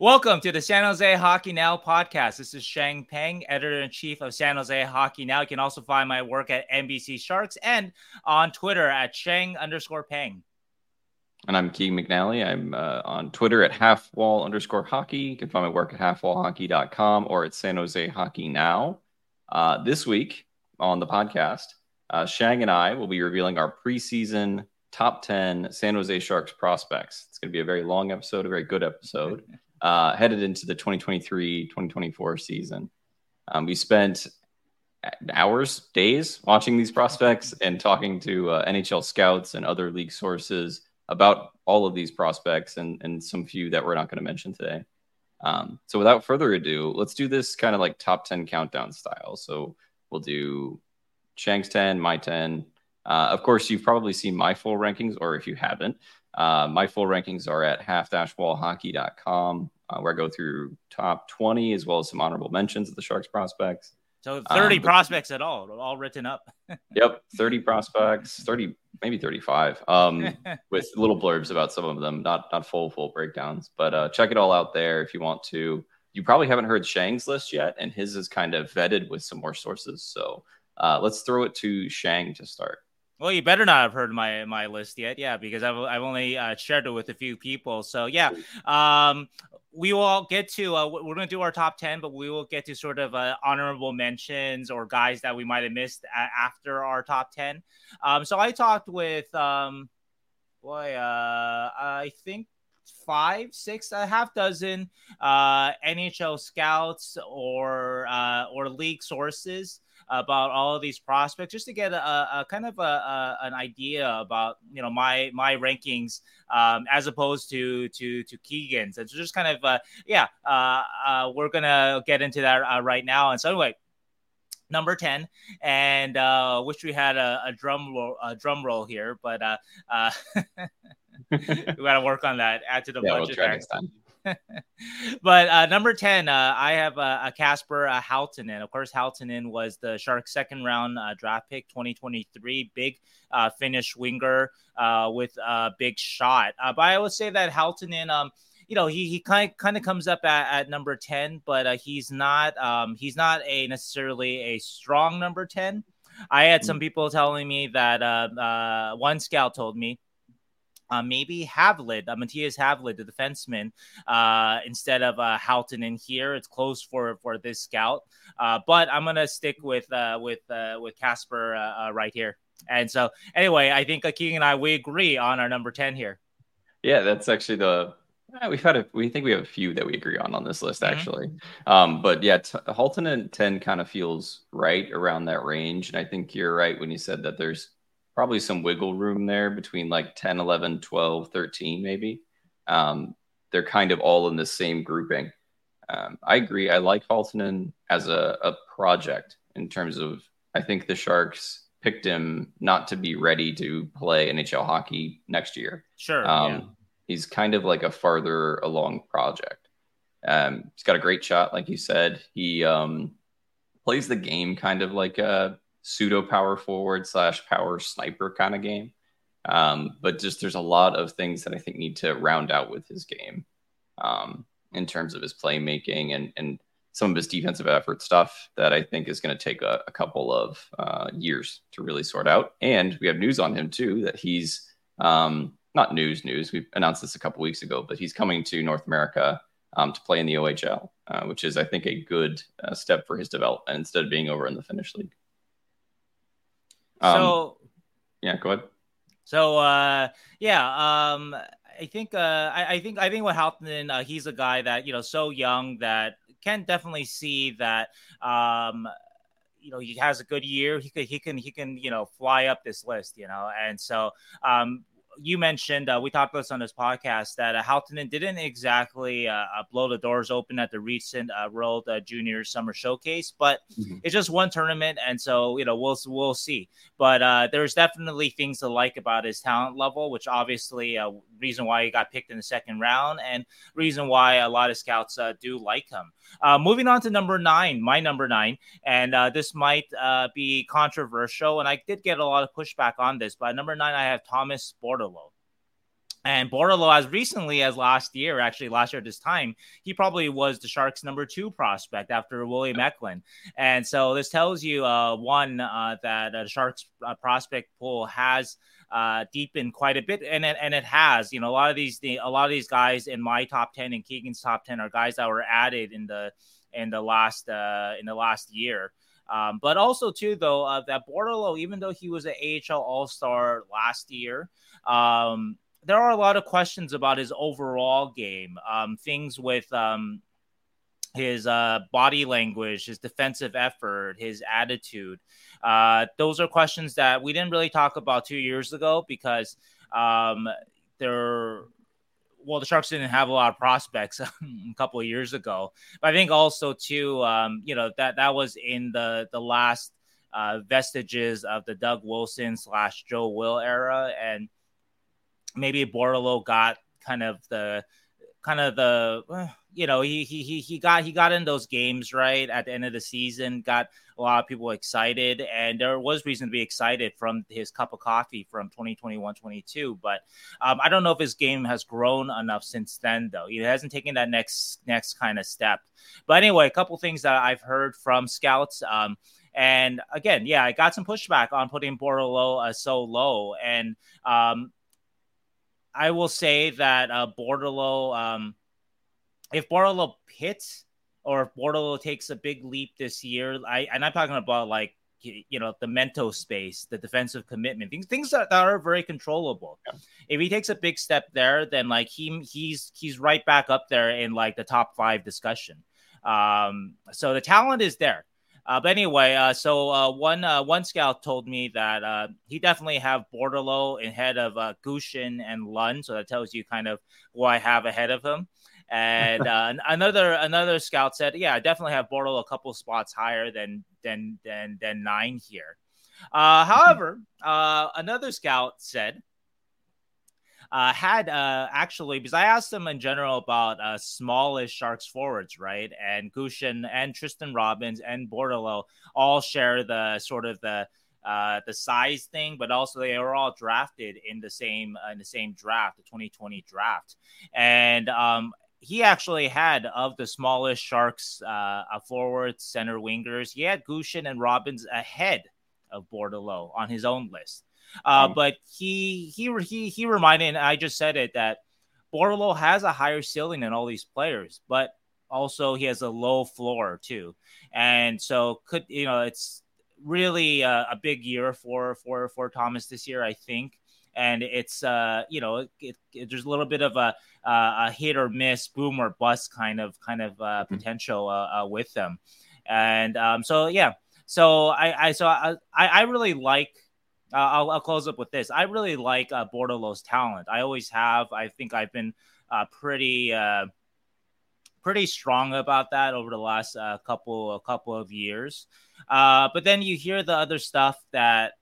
Welcome to the San Jose Hockey Now podcast. This is Sheng Peng, editor in chief of San Jose Hockey Now. You can also find my work at NBC Sharks and on Twitter at Sheng underscore Peng. And I'm Keegan McNally. I'm uh, on Twitter at halfwall underscore hockey. You can find my work at halfwallhockey.com or at San Jose Hockey Now. Uh, this week on the podcast, uh, Sheng and I will be revealing our preseason top 10 San Jose Sharks prospects. It's going to be a very long episode, a very good episode. uh, headed into the 2023 2024 season. Um, we spent hours, days watching these prospects and talking to uh, NHL scouts and other league sources about all of these prospects and, and some few that we're not going to mention today. Um, so without further ado, let's do this kind of like top 10 countdown style. So we'll do Sheng's 10, my 10. Uh, of course, you've probably seen my full rankings, or if you haven't, uh, my full rankings are at half-wallhockey.com, uh, where I go through top 20 as well as some honorable mentions of the Sharks prospects. So 30 um, prospects at all, all written up. yep, 30 prospects, 30 maybe 35. Um, with little blurbs about some of them, not not full full breakdowns, but uh, check it all out there if you want to. You probably haven't heard Sheng's list yet, and his is kind of vetted with some more sources. So uh, let's throw it to Sheng to start. Well, you better not have heard my my list yet, yeah, because I've I've only uh, shared it with a few people. So yeah, um, we will get to uh, we're going to do our top 10 but we will get to sort of uh, honorable mentions or guys that we might have missed a- after our top 10 um, so i talked with um, boy uh, i think five six a half dozen uh, nhl scouts or uh, or league sources about all of these prospects just to get a, a kind of a, a, an idea about you know my my rankings um, as opposed to to to Keegan's. And so just kind of uh, yeah uh, uh, we're gonna get into that uh, right now. And so anyway number 10 and uh wish we had a, a drum roll a drum roll here but uh uh we gotta work on that. Add to the yeah, budget we'll next time but uh, number 10, uh, I have uh, a Kasper uh, Halttunen. Of course, Halttunen was the Sharks' second round uh, draft pick 2023. Big uh, Finnish winger uh, with a big shot. Uh, but I would say that Halttunen, um, you know, he, he kind of, kind of comes up at, at number 10, but uh, he's not um, he's not a necessarily a strong number 10. I had some mm. people telling me that uh, uh, one scout told me uh, maybe Havelid, uh, Mattias Havelid, the defenseman, uh, instead of uh, Halttunen in here. It's close for for this scout, uh, but I'm gonna stick with uh, with uh, with Kasper uh, uh, right here. And so, anyway, I think uh, Keegan and I we agree on our number ten here. Yeah, that's actually the we've had a we think we have a few that we agree on on this list mm-hmm. actually. Um, but yeah, t- Halttunen ten kind of feels right around that range, and I think you're right when you said that there's probably some wiggle room there between like 10, 11, 12, 13, maybe. Um, they're kind of all in the same grouping. Um, I agree. I like Halttunen as a, a project in terms of, I think the Sharks picked him not to be ready to play NHL hockey next year. Sure. Um, yeah. He's kind of like a farther along project. Um, he's got a great shot, like you said. He um, plays the game kind of like a pseudo power forward slash power sniper kind of game. Um, but just there's a lot of things that I think need to round out with his game um, in terms of his playmaking and and some of his defensive effort stuff that I think is going to take a, a, couple of uh, years to really sort out. And we have news on him too that he's um, not news news. We announced this a couple weeks ago, but he's coming to North America um, to play in the OHL, uh, which is I think a good uh, step for his development instead of being over in the Finnish league. Um, so yeah, go ahead. So uh, yeah, um, I think uh, I, I think I think what Halttunen, uh, he's a guy that you know so young that can definitely see that um, you know he has a good year. He could he can he can you know fly up this list, you know, and so um, you mentioned uh, we talked about this on this podcast that uh, Halttunen didn't exactly uh, uh, blow the doors open at the recent uh, World uh, Junior Summer Showcase, but mm-hmm. it's just one tournament, and so you know we'll we'll see. But uh, there's definitely things to like about his talent level, which obviously a reason why he got picked in the second round, and reason why a lot of scouts do like him. moving on to number nine, my number nine, and this might be controversial, and I did get a lot of pushback on this, but number nine I have Thomas And Bordeleau, as recently as last year, actually last year at this time, he probably was the Sharks' number two prospect after William Eklund. And so this tells you, uh, one, uh, that the Sharks uh, prospect pool has uh, deepened quite a bit, and it, and it has. You know, a lot of these a lot of these guys in my top ten and Keegan's top ten are guys that were added in the in the last uh, in the last year. Um, but also too, though, uh, that Bordeleau, even though he was an AHL All Star last year. Um, there are a lot of questions about his overall game. Um, things with um, his uh, body language, his defensive effort, his attitude. Uh, those are questions that we didn't really talk about two years ago because um, there. Well, the Sharks didn't have a lot of prospects a couple of years ago, but I think also too, um, you know, that that was in the the last uh, vestiges of the Doug Wilson slash Joe Will era, and maybe Bordeleau got kind of the kind of the eh, you know he he he got he got in those games right at the end of the season got a lot of people excited and there was reason to be excited from his cup of coffee from 2021-22 but um, i don't know if his game has grown enough since then though he hasn't taken that next next kind of step but anyway a couple things that i've heard from scouts um, and again, yeah, I got some pushback on putting Bordeleau uh, so low. And um, I will say that uh, Bordeleau, um, if Bordeleau hits or if Bordeleau takes a big leap this year, I and I'm talking about like you know the mental space, the defensive commitment, things things that, that are very controllable. Yeah. If he takes a big step there, then like he he's he's right back up there in like the top five discussion. Um, so the talent is there. Uh, but anyway, uh, so uh, one uh, one scout told me that uh, he definitely have Bordeleau ahead of uh, Gushchin and Lund, so that tells you kind of who I have ahead of him. And uh, another another scout said, yeah, I definitely have Bordeleau a couple spots higher than than than than nine here. however, another scout said uh, had uh, actually because I asked him in general about uh, smallish Sharks forwards, right? And Gushchin and Tristen Robins and Bordeleau all share the sort of the uh, the size thing, but also they are all drafted in the same uh, in the same draft, the 2020 draft, and um, he actually had of the smallest Sharks uh, forwards, center wingers, he had Gushchin and Robbins ahead of Bordeleau on his own list. Uh, mm. But he he he he reminded, and I just said it that Bordeleau has a higher ceiling than all these players, but also he has a low floor too, and so could you know it's really a, a big year for for for Thomas this year, I think. And it's uh you know it, it, there's a little bit of a a hit or miss, boom or bust kind of kind of uh, mm-hmm. potential uh, uh, with them, and um so yeah, so I I so I I really like uh, I'll, I'll, close up with this. I really like uh, talent. I always have. I think I've been uh, pretty uh, pretty strong about that over the last uh, couple a couple of years. Uh, but then you hear the other stuff that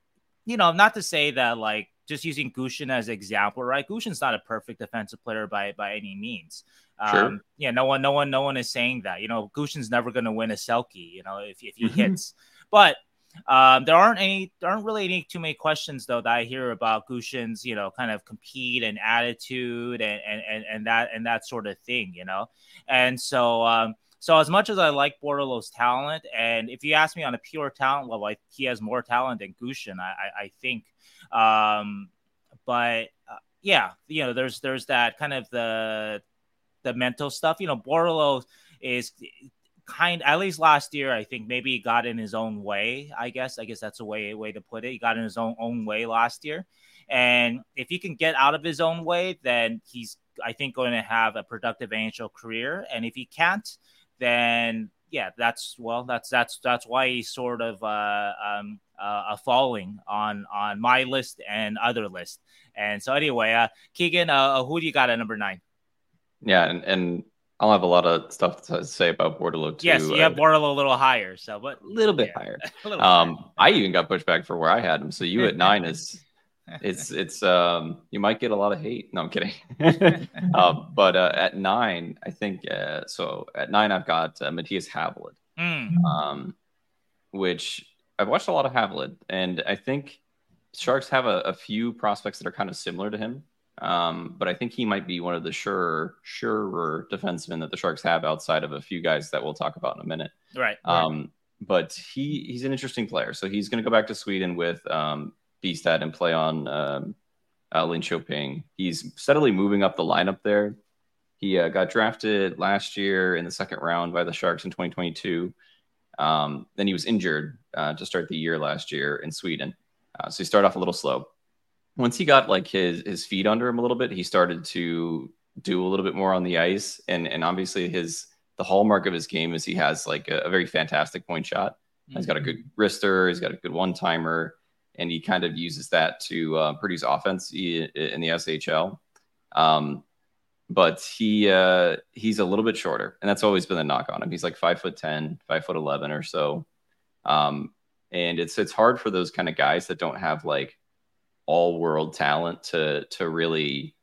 you know. Not to say that like just using Gushchin as example, right? Gushchin's not a perfect defensive player by by any means. Um, sure. Yeah, no one, no one, no one is saying that. You know, Gushchin's never going to win a Selke. You know, if if he mm-hmm. hits, but um, there aren't any, there aren't really any too many questions though that I hear about Gushchin's, you know, kind of compete and attitude and and and, and that and that sort of thing, you know. And so, um, so as much as I like Bordeleau's talent, and if you ask me on a pure talent level, I, he has more talent than Gushchin, I, I, I think. Um, but uh, yeah, you know, there's there's that kind of the the mental stuff. You know, Bordeleau is kind at least last year i think maybe he got in his own way i guess. I guess that's a way way to put it. He got in his own own way last year. And if he can get out of his own way then he's i think going to have a productive NHL career. And if he can't then yeah that's well that's that's that's why he's sort of uh um uh, falling on on my list and other list. And so anyway uh keegan uh who do you got at number nine? Yeah and, and I'll have a lot of stuff to say about Bordeleau too. Yes, you have Bordeleau a little higher, so but a little bit yeah. higher. little um, higher. I even got pushed back for where I had him. So you at nine is it's it's um you might get a lot of hate. No, I'm kidding. um, but uh, at nine, I think uh, so. At nine, I've got uh, Mattias Havelid, mm. um, which I've watched a lot of Havelid, and I think Sharks have a, a few prospects that are kind of similar to him. Um, but I think he might be one of the sure, surer defensemen that the Sharks have outside of a few guys that we'll talk about in a minute. Right. Um, but he he's an interesting player. So he's going to go back to Sweden with um, Bystedt and play on um, uh, Linköping. He's steadily moving up the lineup there. He uh, got drafted last year in the second round by the Sharks in 2022. Um, then he was injured uh, to start the year last year in Sweden. Uh, so he started off a little slow. Once he got like his his feet under him a little bit, he started to do a little bit more on the ice, and and obviously his the hallmark of his game is he has like a, a very fantastic point shot. Mm-hmm. He's got a good wrister, he's got a good one timer, and he kind of uses that to uh, produce offense in the SHL. Um, but he uh, he's a little bit shorter, and that's always been the knock on him. He's like five foot ten, five foot 11 or so. Um, and it's it's hard for those kind of guys that don't have like all world talent to to really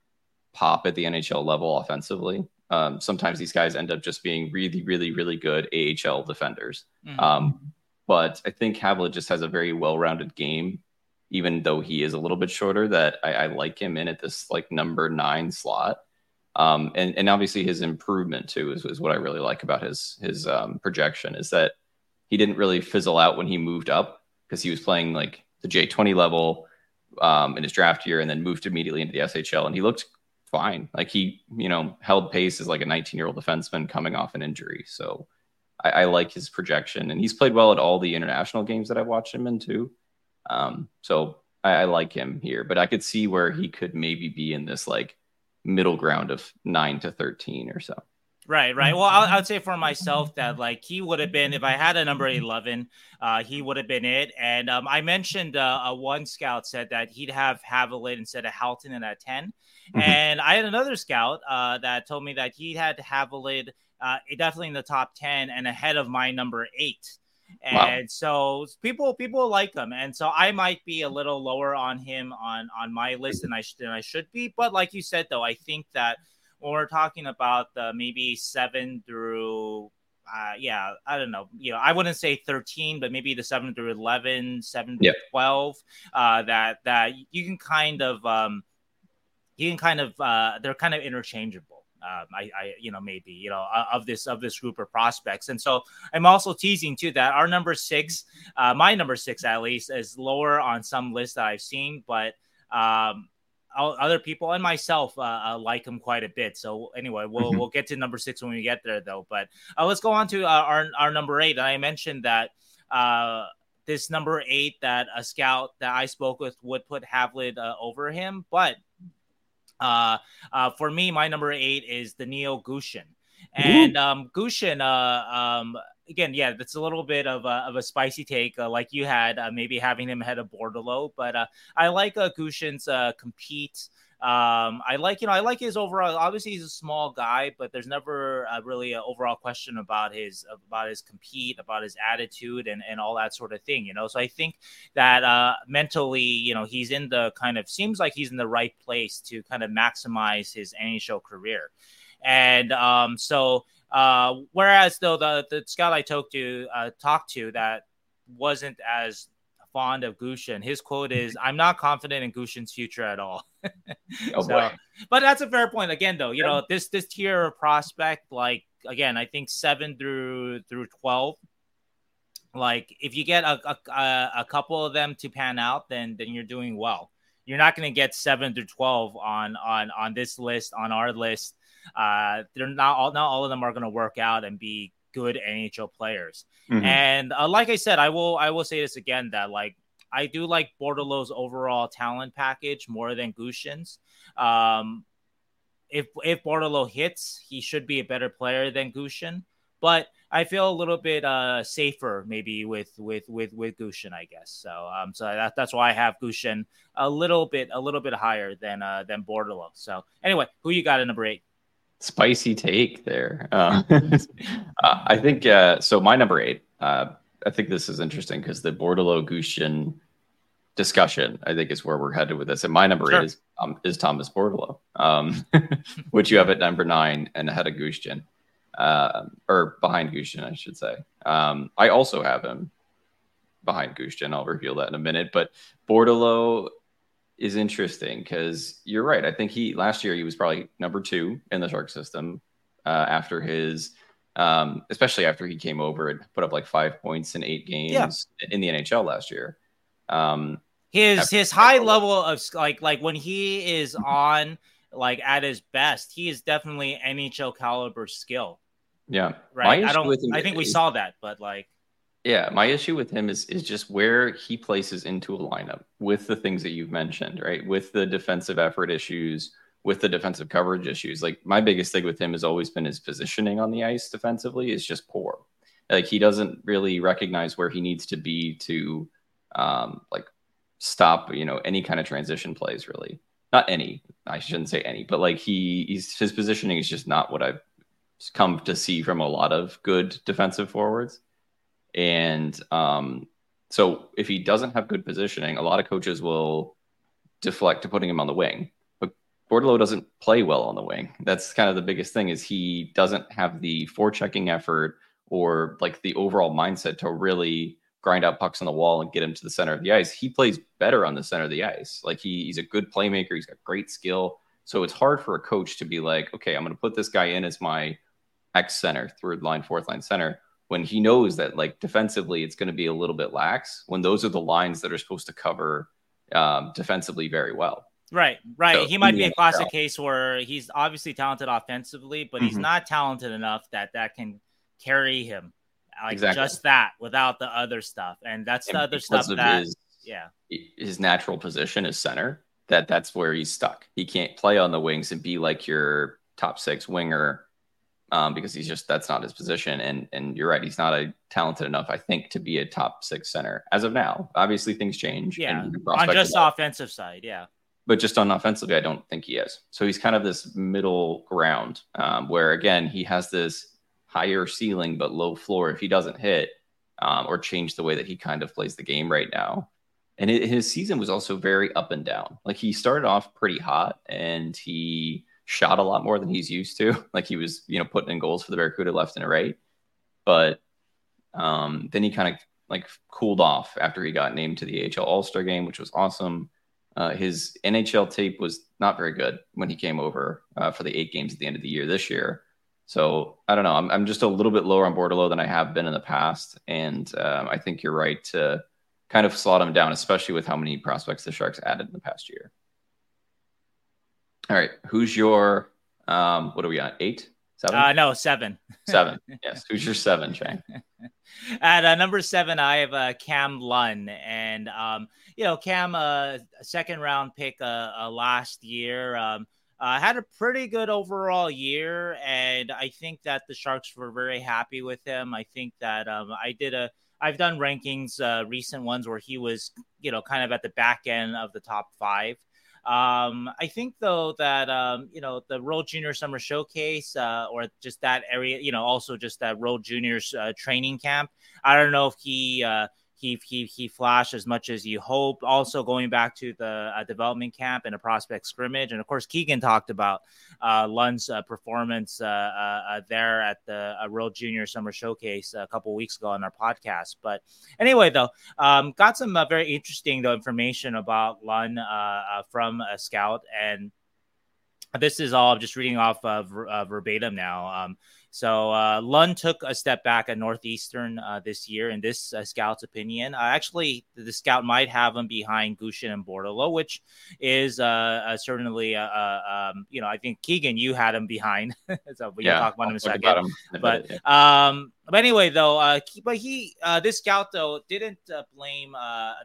pop at the NHL level offensively. Um, sometimes these guys end up just being really, really, really good AHL defenders. Mm-hmm. Um, but I think Havelid just has a very well-rounded game, even though he is a little bit shorter. That I, I like him in at this like number nine slot. Um, and and obviously his improvement too is, is what I really like about his his um, projection is that he didn't really fizzle out when he moved up because he was playing like the J20 level um, in his draft year and then moved immediately into the SHL. And he looked fine. Like he, you know, held pace as like a 19 year old defenseman coming off an injury. So I, I, like his projection. And he's played well at all the international games that I've watched him in too. Um, so I, I like him here, but I could see where he could maybe be in this like middle ground of nine to 13 or so. Right, right. Well, I, would say for myself that like he would have been if I had a number eleven, uh, he would have been it. And um, I mentioned uh, a one scout said that he'd have Havelid instead of Halttunen at 10 mm-hmm. and I had another scout uh, that told me that he had Havelid uh, definitely in the top ten and ahead of my number eight. And wow. so people people like him, and so I might be a little lower on him on on my list than I sh- than I should be. But like you said, though, I think that we're talking about the maybe seven through uh, yeah, I don't know. You know, I wouldn't say 13, but maybe the 7 through 11, 7 to 12, uh, that, that you can kind of, um, you can kind of, uh, they're kind of interchangeable. Um, I, I, you know, maybe, you know, of this, of this group of prospects. And so I'm also teasing too that our number six, uh, my number six at least is lower on some lists that I've seen, but, um, other people and myself uh, uh, like him quite a bit. So anyway, we'll mm-hmm. we'll get to number six when we get there, though. But uh, let's go on to uh, our our number eight. And I mentioned that uh, this number eight that a scout that I spoke with would put Havelid uh, over him, but for me, my number eight is the Danil Gushchin. And um, Gushchin, um, again, yeah, that's a little bit of a, of a spicy take, uh, like you had, uh, maybe having him ahead of Bordeleau. But uh, I like uh, Gushchin's uh, compete. Um, I like, you know, I like his overall. Obviously, he's a small guy, but there's never uh, really an overall question about his about his compete, about his attitude, and and all that sort of thing. You know, so I think that uh, mentally, you know, he's in the kind of seems like he's in the right place to kind of maximize his NHL career. And um, so uh, whereas though the the scout I talked to uh, talked to that wasn't as fond of Gushchin, his quote is, "I'm not confident in Gushchin's future at all." oh so, boy! But that's a fair point. Again, though, you yeah. know this this tier of prospect, like again, I think seven through through twelve. Like if you get a, a, a couple of them to pan out, then then you're doing well. You're not going to get seven through twelve on on on this list on our list uh, they're not all not all of them are going to work out and be good NHL players. Mm-hmm. And uh, like I said, I will I will say this again that like I do like Bordeleau's overall talent package more than Gushchin's. Um, if if Bordeleau hits, he should be a better player than Gushchin. But I feel a little bit uh, safer maybe with with with with Gushchin, I guess. So um, so that, that's why I have Gushchin a little bit a little bit higher than uh, than Bordeleau. So anyway, who you got in number eight? Spicy take there. Uh, uh, I think uh, so. My number eight. Uh, I think this is interesting because the Bordeleau Gushchin discussion, I think, is where we're headed with this. And my number sure. eight is um, is Thomas Bordeleau, um, which you have at number nine and ahead of Gushchin, uh, or behind Gushchin, I should say. Um, I also have him behind Gushchin. I'll reveal that in a minute. But Bordeleau is interesting because you're right. I think he last year he was probably number two in the Shark system uh, after his, um, especially after he came over and put up like five points in eight games yeah. in the NHL last year. Um, his his high level of like like when he is mm-hmm. on like at his best, he is definitely NHL caliber skill. Yeah, right. I don't. I think we saw that, but like yeah, my issue with him is is just where he places into a lineup with the things that you've mentioned, right? With the defensive effort issues, with the defensive coverage issues. Like my biggest thing with him has always been his positioning on the ice defensively is just poor. Like he doesn't really recognize where he needs to be to um like stop, you know, any kind of transition plays really. Not any. I shouldn't say any, but like he he's his positioning is just not what I've come to see from a lot of good defensive forwards. And um, so if he doesn't have good positioning, a lot of coaches will deflect to putting him on the wing. But Bordeleau doesn't play well on the wing. That's kind of the biggest thing is he doesn't have the forechecking effort or like the overall mindset to really grind out pucks on the wall and get him to the center of the ice. He plays better on the center of the ice. Like he, he's a good playmaker. He's got great skill. So it's hard for a coach to be like, okay, I'm going to put this guy in as my X center, third line, fourth line center when he knows that like defensively it's going to be a little bit lax when those are the lines that are supposed to cover um, defensively very well. Right, right. So, he might be a classic case where he's obviously talented offensively, but he's mm-hmm. not talented enough that that can carry him like exactly. just that without the other stuff. And that's and the other stuff that his, yeah. His natural position is center. That that's where he's stuck. He can't play on the wings and be like your top six winger um, because he's just that's not his position. And and you're right, he's not a talented enough, I think, to be a top six center as of now. Obviously, things change. Yeah, on just the offensive side, yeah. But just on offensively, I don't think he is. So he's kind of this middle ground um, where again he has this higher ceiling but low floor if he doesn't hit um, or change the way that he kind of plays the game right now. And it, his season was also very up and down. Like he started off pretty hot and he shot a lot more than he's used to. Like he was, you know, putting in goals for the Barracuda left and right. But um, then he kind of like cooled off after he got named to the AHL All Star game, which was awesome. Uh, his NHL tape was not very good when he came over uh, for the eight games at the end of the year this year. So I don't know. I'm, I'm just a little bit lower on Bordeleau than I have been in the past. And um, I think you're right to kind of slot him down, especially with how many prospects the Sharks added in the past year. All right. Who's your um what are we at? Eight? Seven? Uh no, seven. Seven. Yes. Who's your seven, Shane? At uh, number seven, I have uh, Cam Lund, and um, you know, Cam, uh, second round pick uh, uh last year, um, uh, had a pretty good overall year, and I think that the Sharks were very happy with him. I think that um, I did a, I've done rankings, uh, recent ones where he was, you know, kind of at the back end of the top five. Um, I think though that um, you know the World Junior Summer Showcase uh, or just that area, you know, also just that World Juniors uh, training camp. I don't know if he uh, he he he flashed as much as you hope. Also going back to the uh, development camp and a prospect scrimmage, and of course Keegan talked about uh, Lund's uh, performance uh, uh, uh there at the uh, World Junior Summer Showcase a couple weeks ago on our podcast. But anyway, though, um, got some very interesting though information about Lund from a scout and. This is all just reading off of verbatim now. Um, so uh, Lund took a step back at Northeastern uh, this year, in this uh, scout's opinion. Uh, actually, the scout might have him behind Gushchin and Bordeleau, which is uh, uh, certainly, um, you know, I think Keegan, you had him behind. so we yeah, can talk about him in a second. But, um, but anyway, though, but he, this scout though, didn't blame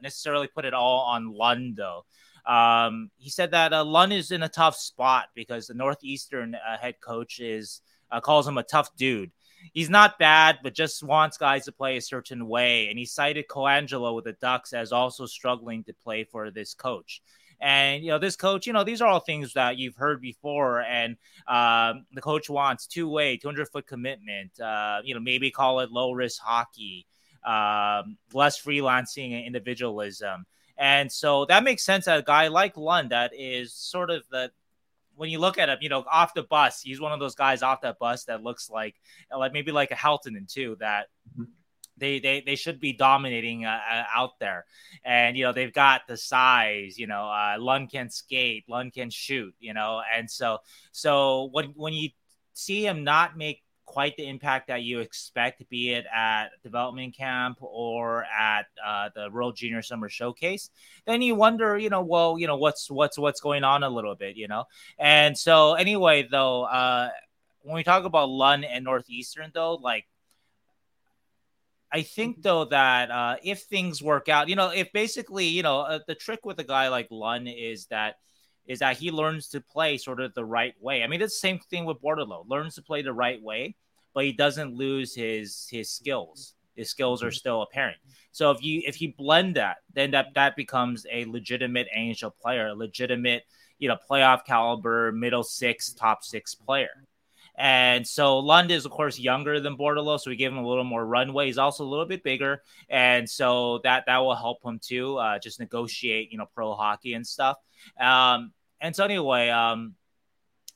necessarily put it all on Lund though. Um, he said that Lund is in a tough spot because the Northeastern head coach is uh, calls him a tough dude. He's not bad, but just wants guys to play a certain way. And he cited Colangelo with the Ducks as also struggling to play for this coach. And you know, this coach, you know, these are all things that you've heard before. And um, the coach wants two way, 200 foot commitment. Uh, you know, maybe call it low risk hockey, um, less freelancing and individualism. And so that makes sense that a guy like Lund, that is sort of the when you look at him, you know, off the bus, he's one of those guys off that bus that looks like like maybe like a Halttunen too that. Mm-hmm. they they they should be dominating uh, uh, out there, and you know they've got the size. You know, uh, Lund can skate, Lund can shoot. You know, and so so when when you see him not make quite the impact that you expect, be it at development camp or at uh, the World Junior Summer Showcase, then you wonder, you know, well, you know, what's what's what's going on a little bit, you know. And so anyway, though, uh, when we talk about Lund and Northeastern, though, like I think mm-hmm. though that uh, if things work out, you know, if basically, you know, uh, the trick with a guy like Lund is that is that he learns to play sort of the right way. I mean, it's the same thing with Bordeleau. Learns to play the right way, but he doesn't lose his his skills. His skills are mm-hmm. still apparent. So if you if you blend that, then that that becomes a legitimate NHL player, a legitimate, you know, playoff caliber, middle six, top six player. And so Lund is, of course, younger than Bordeleau, so we give him a little more runway. He's also a little bit bigger, and so that that will help him too, uh, just negotiate, you know, pro hockey and stuff. Um, and so anyway, um,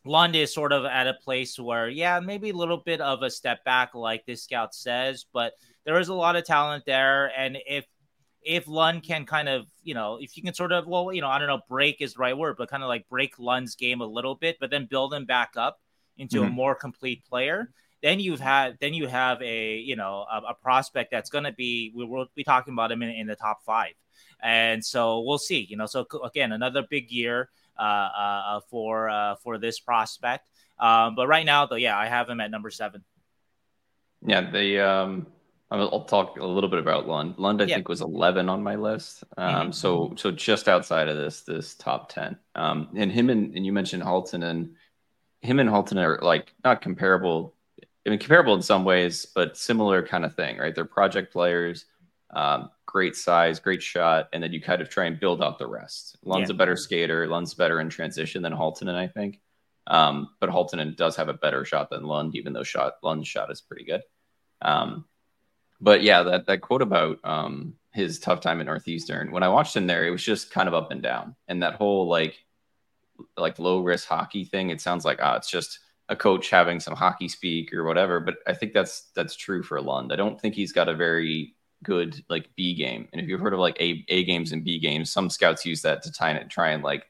Lund is sort of at a place where, yeah, maybe a little bit of a step back, like this scout says, but there is a lot of talent there, and if if Lund can kind of, you know, if you can sort of, well, you know, I don't know, break is the right word, but kind of like break Lund's game a little bit, but then build him back up into mm-hmm. a more complete player, then you've had then you have a you know a, a prospect that's going to be we will be talking about him in, in the top five, and so we'll see. You know, so again, another big year uh, uh, uh, for uh, for this prospect. Um, but right now, though, yeah, I have him at number seven. Yeah, the um, I'll talk a little bit about Lund. Lund, I yeah. think, was 11 on my list. Um, mm-hmm. So, so just outside of this, this top 10. Um, and him and, and you mentioned Halttunen and him and Halttunen are like not comparable. I mean, comparable in some ways, but similar kind of thing, right? They're project players, um, great size, great shot, and then you kind of try and build out the rest. Lund's yeah. a better skater. Lund's better in transition than Halttunen, I think. Um, but Halttunen does have a better shot than Lund, even though shot Lund's shot is pretty good. Um, but yeah, that that quote about um, his tough time at Northeastern. When I watched him there, it was just kind of up and down, and that whole like like low risk hockey thing, it sounds like ah, it's just a coach having some hockey speak or whatever. But I think that's that's true for Lund. I don't think he's got a very good like B game. And if you've heard of like A A games and B games, some scouts use that to try and try and like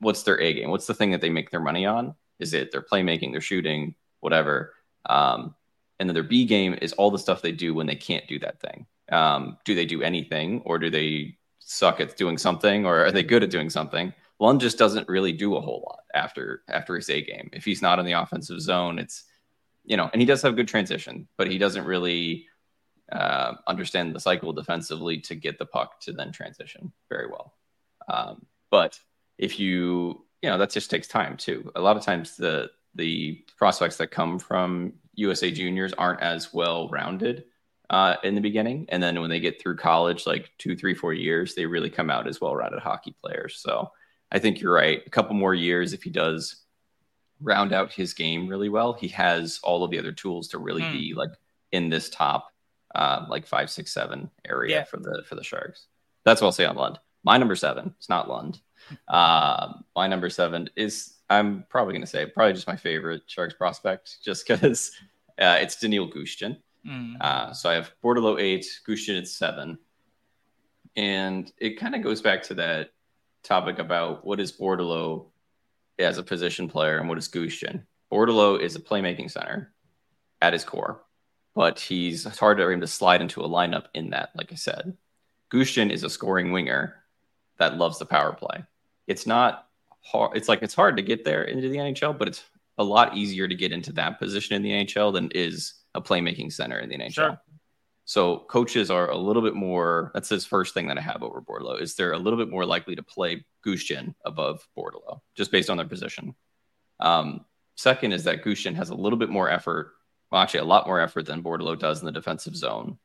what's their A game? What's the thing that they make their money on? Is it their playmaking, their shooting, whatever? Um, and then their B game is all the stuff they do when they can't do that thing. Um, do they do anything, or do they suck at doing something, or are they good at doing something? Lund just doesn't really do a whole lot after after his A game. If he's not in the offensive zone, it's you know, and he does have good transition, but he doesn't really uh, understand the cycle defensively to get the puck to then transition very well. Um, but if you you know that just takes time too. A lot of times the the prospects that come from USA juniors aren't as well rounded uh, in the beginning, and then when they get through college, like two, three, four years, they really come out as well rounded hockey players. So I think you're right. A couple more years, if he does round out his game really well, he has all of the other tools to really mm. be like in this top, uh, like five, six, seven area yeah. for the for the Sharks. That's what I'll say on Lund. My number seven. It's not Lund. Uh, my number seven is I'm probably going to say probably just my favorite Sharks prospect, just because uh, it's Danil Gushchin. Mm. Uh, so I have Bordeleau eight, Gushchin at seven, and it kind of goes back to that topic about what is Bordeleau as a position player and what is Gushchin. Bordeleau is a playmaking center at his core, but he's it's hard for him to slide into a lineup in that, like I said. Gushchin is a scoring winger that loves the power play. It's not hard. It's like it's hard to get there into the NHL, but it's a lot easier to get into that position in the NHL than is a playmaking center in the NHL. Sure. So coaches are a little bit more. That's his first thing that I have over Bordeleau. Is they're a little bit more likely to play Gushchin above Bordeleau just based on their position. Um, second is that Gushchin has a little bit more effort. Well, actually, a lot more effort than Bordeleau does in the defensive zone.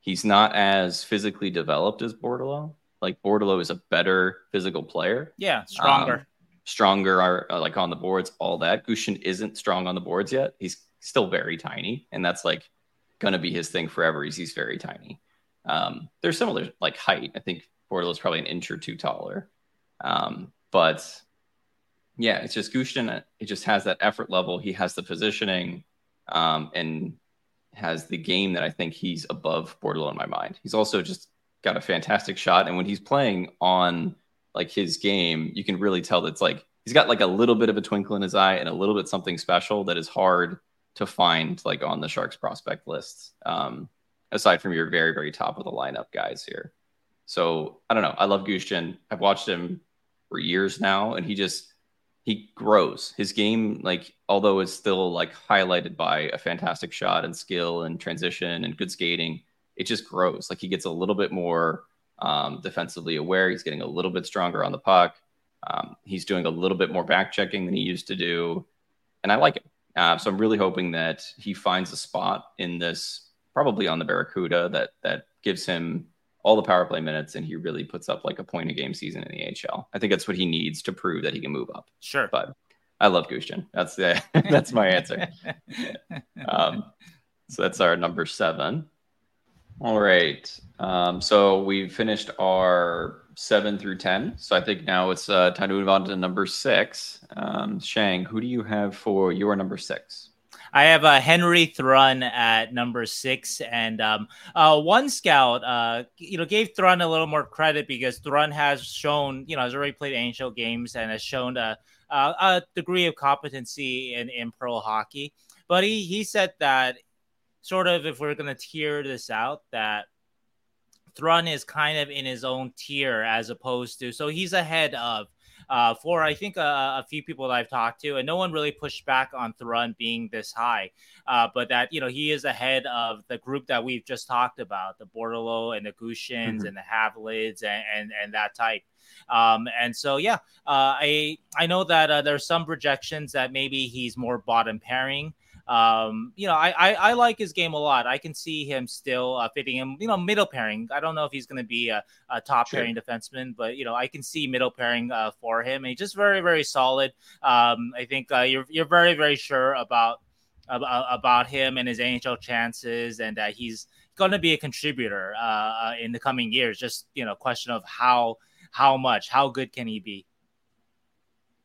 He's not as physically developed as Bordeleau. Like Bordeleau is a better physical player. Yeah, stronger. Um, stronger are uh, like on the boards, all that. Gushchin isn't strong on the boards yet. He's still very tiny, and that's like going to be his thing forever. He's, he's very tiny. Um, they're similar, like height. I think Bordeleau is probably an inch or two taller. Um, but yeah, it's just Gushchin. It just has that effort level. He has the positioning, um, and has the game that I think he's above Bordeleau in my mind. He's also just got a fantastic shot, and when he's playing on like his game, you can really tell that it's like he's got like a little bit of a twinkle in his eye and a little bit something special that is hard to find like on the Sharks prospect lists. Um, aside from your very very top of the lineup guys here. So I don't know. I love Gushchin. I've watched him for years now, and he just he grows his game. Like although it's still like highlighted by a fantastic shot and skill and transition and good skating, it just grows. Like he gets a little bit more um, defensively aware. He's getting a little bit stronger on the puck. Um, he's doing a little bit more back checking than he used to do, and I like it. Uh, so I'm really hoping that he finds a spot in this, probably on the Barracuda, that that gives him all the power play minutes, and he really puts up like a point a game season in the AHL. I think that's what he needs to prove that he can move up. Sure, but I love Gushchin. That's the that's my answer. um, so that's our number seven. All right. Um, so we finished our seven through 10. So I think now it's uh, time to move on to number six. Um, Sheng, who do you have for your number six? I have uh, Henry Thrun at number six, and um, uh, one scout, uh, you know, gave Thrun a little more credit because Thrun has shown, you know, has already played NHL games and has shown a, a, a degree of competency in, in pro hockey. But he he said that sort of if we're going to tier this out, that Thrun is kind of in his own tier as opposed to, so he's ahead of. Uh, for I think a, a, few people that I've talked to, and no one really pushed back on Thrun being this high, uh, but that you know he is ahead of the group that we've just talked about, the Bordeleau and the Gushchins mm-hmm. and the Havelids and, and and that type. Um, and so, yeah, uh, I I know that uh, there's some projections that maybe he's more bottom pairing. Um, you know, I, I, I like his game a lot. I can see him still uh, fitting him. You know, middle pairing. I don't know if he's going to be a, a top sure. pairing defenseman, but you know, I can see middle pairing uh, for him. And he's just very very solid. Um, I think uh, you're you're very very sure about about, about him and his NHL chances, and that he's going to be a contributor uh, uh, in the coming years. Just you know, question of how how much, how good can he be?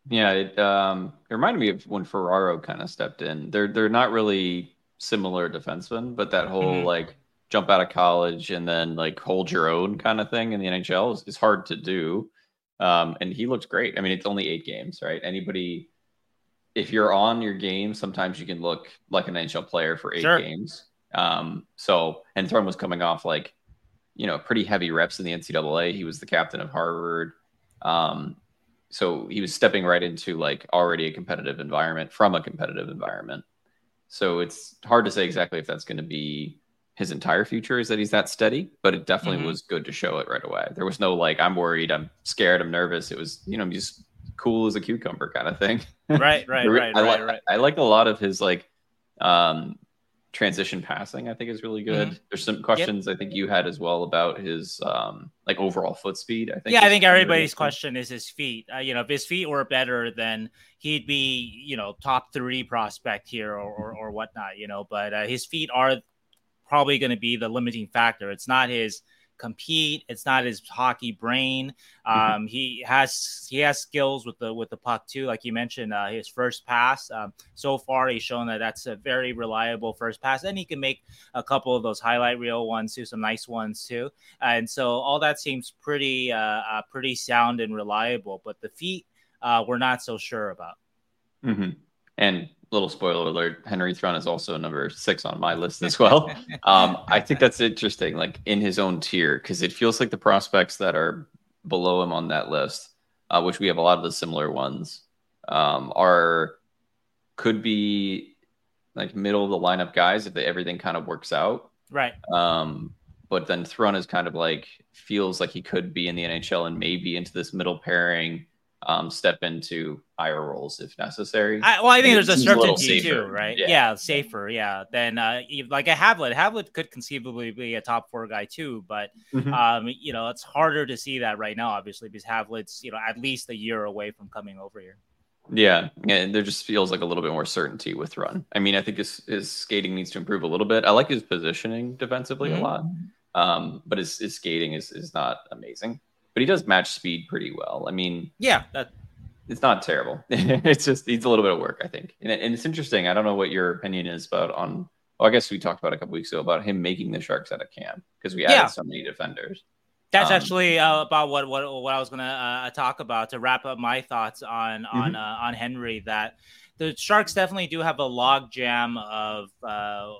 Yeah, it um it reminded me of when Ferraro kind of stepped in. They're they're not really similar defensemen, but that whole mm-hmm. like jump out of college and then like hold your own kind of thing in the NHL is, is hard to do. Um, and he looks great. I mean, it's only eight games, right? Anybody, if you're on your game, sometimes you can look like an NHL player for eight sure. games. Um, so, and Thrun was coming off like, you know, pretty heavy reps in the NCAA. He was the captain of Harvard. Um, so he was stepping right into like already a competitive environment from a competitive environment. So it's hard to say exactly if that's going to be his entire future is that he's that steady, but it definitely mm-hmm. was good to show it right away. There was no like, I'm worried, I'm scared, I'm nervous. It was, you know, just cool as a cucumber kind of thing. Right, right, right, I right, right. I like a lot of his like um transition passing, I think is really good. Mm-hmm. There's some questions yep. I think you had as well about his um like overall foot speed. I think. Yeah, I think everybody's question is his feet. Uh, you know, if his feet were better, then he'd be you know top three prospect here or or, or whatnot. You know, but uh, his feet are probably going to be the limiting factor. It's not his compete. It's not his hockey brain. Mm-hmm. Um, mm-hmm. He has he has skills with the with the puck too. Like you mentioned, uh, his first pass. Um, so far, he's shown that that's a very reliable first pass, and he can make a couple of those highlight reel ones too, some nice ones too. And so all that seems pretty uh, uh pretty sound and reliable. But the feet, uh, we're not so sure about. Mm-hmm. And little spoiler alert henry thrun is also number six on my list as well. Um, i think that's interesting like in his own tier because it feels like the prospects that are below him on that list uh, which we have a lot of the similar ones um, are could be like middle of the lineup guys if they, everything kind of works out. Right. Um, but then thrun is kind of like feels like he could be in the nhl and maybe into this middle pairing um, step into higher roles if necessary. I, well, I think there's a certainty too, right? Yeah. yeah. safer. Yeah, then uh, like a Havelid. Havelid could conceivably be a top four guy too, but mm-hmm. um, you know it's harder to see that right now, obviously, because Havelid's you know at least a year away from coming over here. Yeah, and there just feels like a little bit more certainty with Thrun. I mean, I think his his skating needs to improve a little bit. I like his positioning defensively mm-hmm. a lot, um, but his, his skating is is not amazing but he does match speed pretty well. I mean, yeah, that it's not terrible. it's just needs a little bit of work, I think. And, and, it's interesting. I don't know what your opinion is about on Well, I guess we talked about a couple weeks ago about him making the Sharks out of camp because we added yeah. so many defenders. That's um, actually uh, about what, what what I was gonna uh, talk about to wrap up my thoughts on mm-hmm. on uh, on Henry. That the Sharks definitely do have a log jam of uh,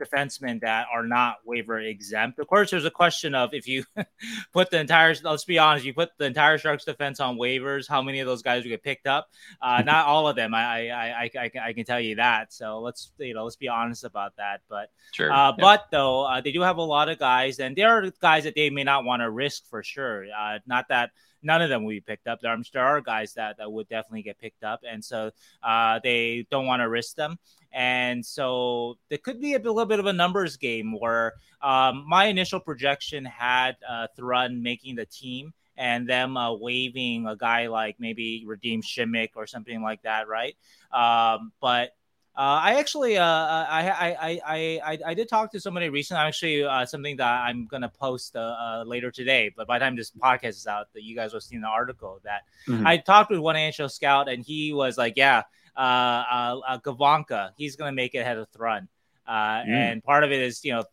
defensemen that are not waiver exempt. Of course, there's a question of if you put the entire, let's be honest, you put the entire Sharks defense on waivers, how many of those guys would get picked up? Uh, not all of them. I, I, I, I, can tell you that. So let's, you know, let's be honest about that. But, sure. Uh, yeah. but though, uh, they do have a lot of guys, and there are guys that they may not want to risk for sure. Uh, not that none of them will be picked up. There, there are guys that, that would definitely get picked up, and so uh, they don't want to risk them. And so there could be a little bit of a numbers game where um, my initial projection had uh, Thrun making the team and them uh, waiving a guy like maybe Radim Simek or something like that, right? Um, but uh, I actually, uh, uh I, I, I, I, I did talk to somebody recently. Actually, uh, something that I'm gonna post uh, uh, later today. But by the time this podcast is out, that you guys will see the article that mm-hmm. I talked with one NHL scout, and he was like, "Yeah, uh, uh, uh, Gavanka, he's going to make it ahead of Thrun. Uh, mm. And part of it is, you know,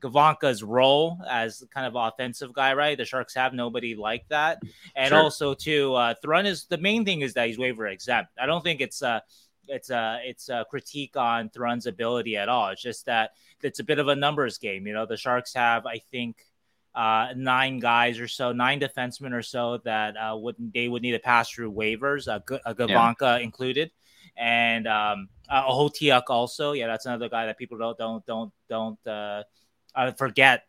Gavanka's role as kind of offensive guy, right? The Sharks have nobody like that. And sure. also, too, uh, Thrun is the main thing is that he's waiver exempt. I don't think it's a. It's a it's a critique on Thrun's ability at all. It's just that it's a bit of a numbers game. You know, the Sharks have, I think, uh, nine guys or so, nine defensemen or so that uh, would they would need to pass through waivers, a, Gavanka yeah. included, and um, uh, Okhotiuk also. Yeah, that's another guy that people don't don't don't don't uh, uh forget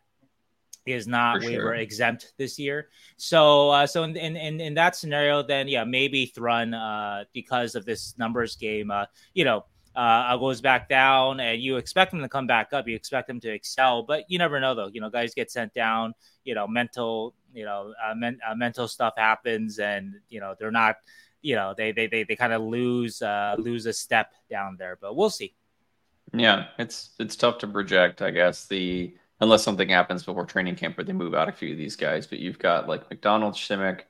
is not For waiver sure. exempt this year. So uh, so in, in in that scenario, then yeah, maybe Thrun uh, because of this numbers game, uh, you know uh, goes back down, and you expect them to come back up. You expect them to excel, but you never know though. You know, guys get sent down. You know, mental, you know, uh, men- uh, mental stuff happens, and you know they're not. You know, they they they, they kind of lose uh, lose a step down there, but we'll see. Yeah, it's it's tough to project. I guess the unless something happens before training camp where they move out a few of these guys, but you've got like MacDonald, Simek,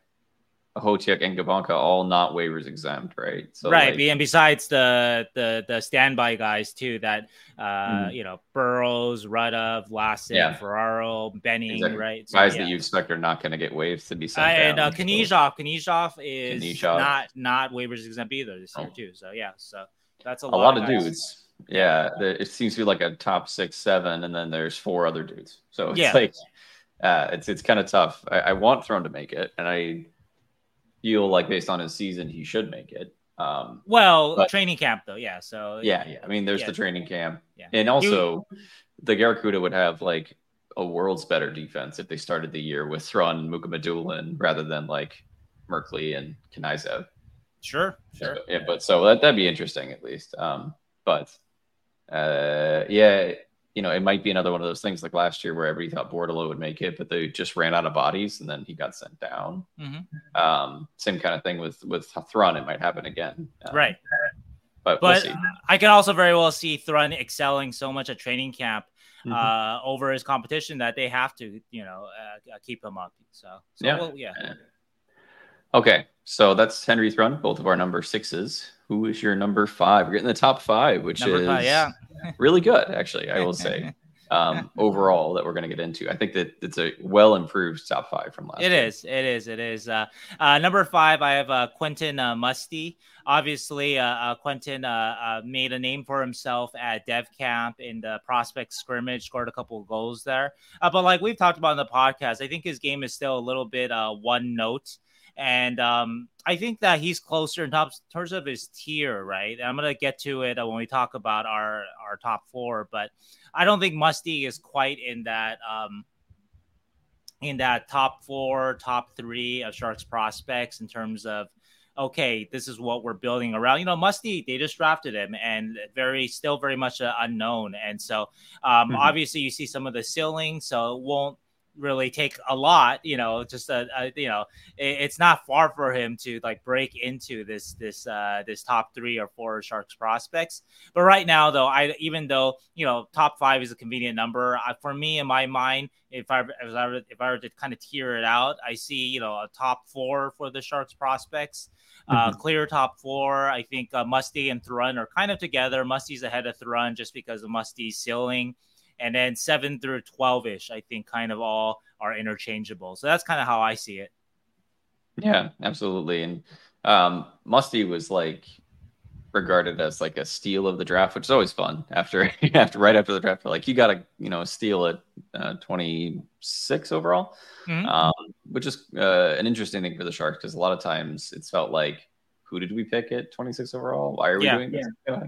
Hotiak and Gavanka all not waivers exempt, right? So right, like, and besides the the the standby guys too, that uh mm. you know Burroughs, Rudov, Vlasic, yeah. Ferraro, Benning, exactly. right? So, guys yeah. that you expect are not going to get waived to be sent. Uh, and uh, Knyzhov, Knyzhov is Knyzhov. not not waivers exempt either this year oh. too. So yeah, so that's a, a lot, lot, of, dudes. Yeah, the, it seems to be like a top six, seven, and then there's four other dudes. So it's yeah. like uh, it's it's kind of tough. I, I want Thrun to make it, and I feel like based on his season, he should make it. Um, well, but, training camp though, yeah. So yeah, yeah. I mean, there's yeah. the training camp, yeah. and also you, the Barracuda would have like a world's better defense if they started the year with Thrun and Mukhamadullin rather than like Merkley and Knyzhov. Sure, sure. yeah, but so that that'd be interesting at least. Um, but uh, yeah, you know, it might be another one of those things like last year where everybody thought Bordeleau would make it, but they just ran out of bodies and then he got sent down. Mm-hmm. Um, same kind of thing with with Thrun. It might happen again. Um, right. But, but we'll I can also very well see Thrun excelling so much at training camp mm-hmm. uh, over his competition that they have to, you know, uh, keep him up. So, so yeah. We'll, yeah. Okay. So that's Henry Thrun. both of our number sixes. Who is your number five? We're getting the top five, which number is five, yeah really good, actually. I will say. Um, overall, that we're going to get into, I think that it's a well improved top five from last. It year. is, it is, it is. Uh, uh, number five, I have uh, Quentin uh, Musty. Obviously, uh, uh, Quentin uh, uh, made a name for himself at Dev Camp in the prospect scrimmage, scored a couple of goals there. Uh, but like we've talked about in the podcast, I think his game is still a little bit uh, one note. And um, I think that he's closer in terms of his tier, right? And I'm gonna get to it uh, when we talk about our our top four, but I don't think Musty is quite in that um, in that top four, top three of Sharks prospects in terms of okay, this is what we're building around. You know, Musty, they just drafted him and very, still very much unknown. And so, um, mm-hmm. obviously, you see some of the ceiling, so it won't really take a lot. You know, just a, a you know, it, it's not far for him to like break into this this uh, this top three or four Sharks prospects. But right now, though, I even though you know top five is a convenient number I, for me in my mind. If I if I were, if I were to kind of tear it out, I see you know a top four for the Sharks prospects. Uh, mm-hmm. clear top four. I think uh, Musty and Thrun are kind of together. Musty's ahead of Thrun just because of Musty's ceiling and then seven through 12 ish, I think kind of all are interchangeable. So that's kind of how I see it. Yeah, absolutely. And um, Musty was like regarded as like a steal of the draft, which is always fun after after right after the draft. Like you got to you know steal at uh, 26 overall, mm-hmm. um, which is uh, an interesting thing for the Sharks because a lot of times it's felt like who did we pick at 26 overall? Why are we yeah, doing this? Yeah.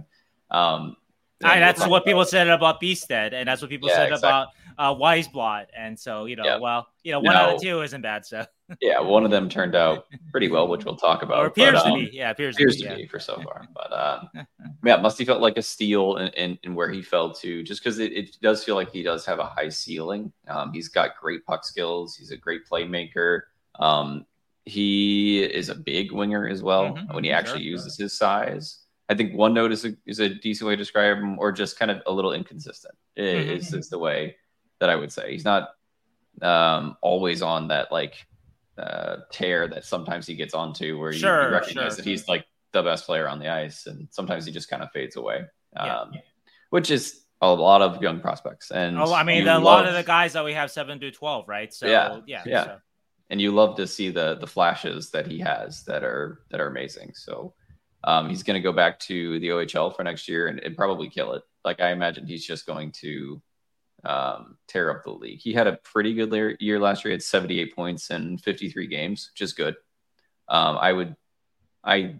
Um, I, that's what people said about Bystedt, and that's what people yeah, said exactly. about uh, Wiesblatt. And so, you know, yeah. well, you know, one now, out of two isn't bad. So, yeah, one of them turned out pretty well, which we'll talk about. Or appears but, um, to be, yeah, appears, appears to, be, to be for so far. But uh, yeah, Musty felt like a steal in, in, in where he fell to, just because it, it, does feel like he does have a high ceiling. Um, he's got great puck skills. He's a great playmaker. Um, he is a big winger as well mm-hmm. when he actually sure, uses his size. I think one note is a, is a decent way to describe him, or just kind of a little inconsistent. Mm-hmm. Is, is the way that I would say he's not um, always on that like uh, tear that sometimes he gets onto, where you, sure, you recognize sure, that he's like the best player on the ice, and sometimes he just kind of fades away, um, yeah. which is a lot of young prospects. And oh, I mean, a love, lot of the guys that we have seven to twelve, right? So yeah, yeah, yeah. So. And you love to see the the flashes that he has that are that are amazing. So um, he's going to go back to the OHL for next year and, and, probably kill it. Like I imagine he's just going to um, tear up the league. He had a pretty good year last year. He had 78 points in 53 games, which is good. Um, I would, I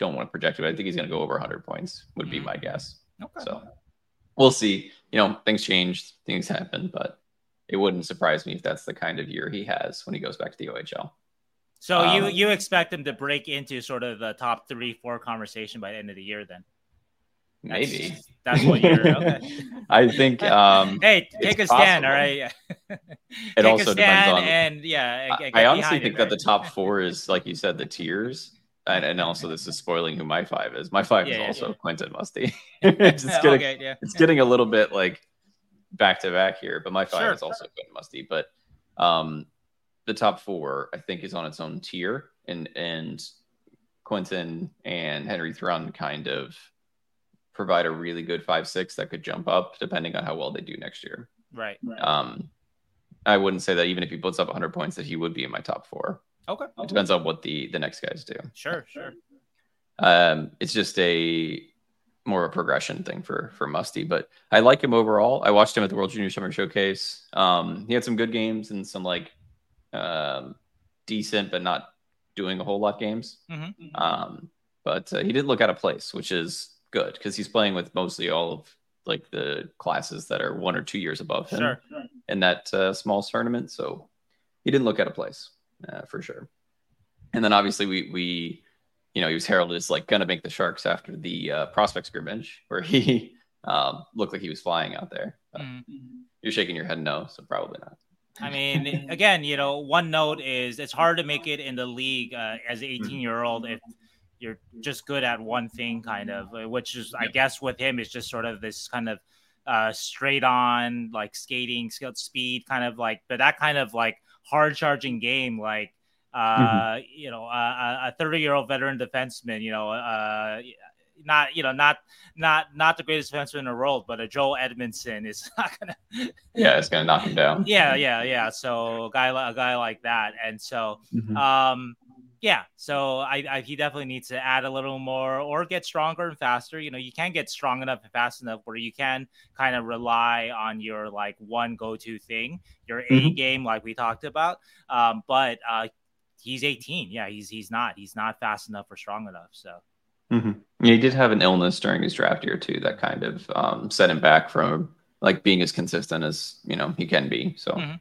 don't want to project it, but I think he's going to go over 100 points. Would be mm-hmm. my guess. Okay. So we'll see. You know, things change, things happen, but it wouldn't surprise me if that's the kind of year he has when he goes back to the OHL. So um, you you expect them to break into sort of the top three four conversation by the end of the year then? Maybe that's what you're. Okay. I think. Um, hey, take a stand. All right. it also depends on. And yeah, I, I honestly think it, that right? the top four is, like you said, the tiers. And, and also, this is spoiling who my five is. My five yeah, is yeah, also yeah. Quentin Musty. it's, getting, okay, yeah. it's getting a little bit like back to back here, but my five sure. is also Quentin Musty. But um, the top four, I think, is on its own tier, and and Quentin and Henry Thrun kind of provide a really good five six that could jump up depending on how well they do next year. Right. Um, I wouldn't say that even if he puts up 100 points that he would be in my top four. Okay. It depends on what the the next guys do. Sure, sure. Um, it's just a more of a progression thing for for Musty, but I like him overall. I watched him at the World Junior Summer Showcase. Um, he had some good games and some like um, decent but not doing a whole lot games. Mm-hmm. Um, but uh, he did look out of place, which is good because he's playing with mostly all of like the classes that are one or two years above him sure. in that uh, small tournament. So he didn't look out of place uh, for sure. And then obviously we we you know he was heralded as like gonna make the Sharks after the uh, prospect scrimmage where he um, looked like he was flying out there. Mm-hmm. You're shaking your head no, so probably not. I mean, again, you know, one note is it's hard to make it in the league uh, as an mm-hmm. 18 year old if you're just good at one thing, kind of, uh, which is, I guess, with him is just sort of this kind of uh, straight on, like skating, skill, speed, kind of like, but that kind of like hard charging game, like, uh, mm-hmm. you know, a 30 year old veteran defenseman, you know, uh, not you know not not not the greatest defenseman in the world, but a Joel Edmondson is not gonna. yeah, it's gonna knock him down. Yeah, yeah, yeah. So a guy a guy like that, and so mm-hmm. um, yeah. So I, I he definitely needs to add a little more or get stronger and faster. You know, you can get strong enough and fast enough where you can kind of rely on your like one go to thing, your mm-hmm. A game, like we talked about. Um, but uh, he's 18. Yeah, he's he's not he's not fast enough or strong enough. So. Mm-hmm. Yeah, he did have an illness during his draft year too that kind of um, set him back from like being as consistent as you know he can be. So, mm-hmm.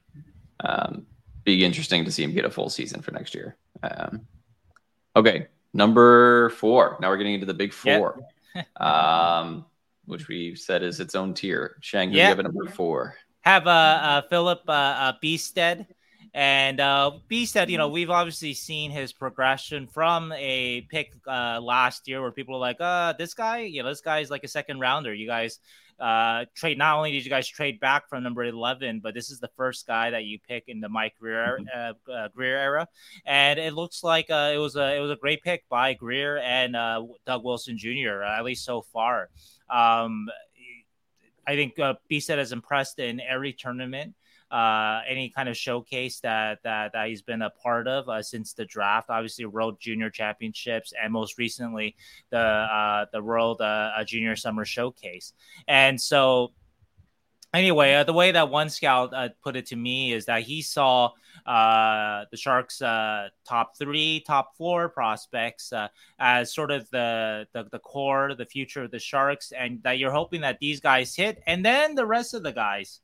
um, be interesting to see him get a full season for next year. Um, okay, number four. Now we're getting into the big four, yep. um, which we said is its own tier. Sheng, yeah. you have a number four? have uh, uh Filip uh, uh Bystedt. And uh, said, you know, we've obviously seen his progression from a pick uh, last year where people were like, uh, this guy, you know, this guy's like a second rounder. You guys uh, trade. Not only did you guys trade back from number eleven, but this is the first guy that you pick in the Mike Grier mm-hmm. uh, uh, Grier era, and it looks like uh, it was a it was a great pick by Grier and uh, Doug Wilson Jr. Uh, at least so far. Um, I think uh, Bystedt has impressed in every tournament uh, any kind of showcase that that, that he's been a part of uh, since the draft. Obviously, World Junior Championships, and most recently the uh, the World uh, Junior Summer Showcase. And so, anyway, uh, the way that one scout uh, put it to me is that he saw uh, the Sharks' uh, top three, top four prospects as sort of the, the, the core, the future of the Sharks, and that you're hoping that these guys hit, and then the rest of the guys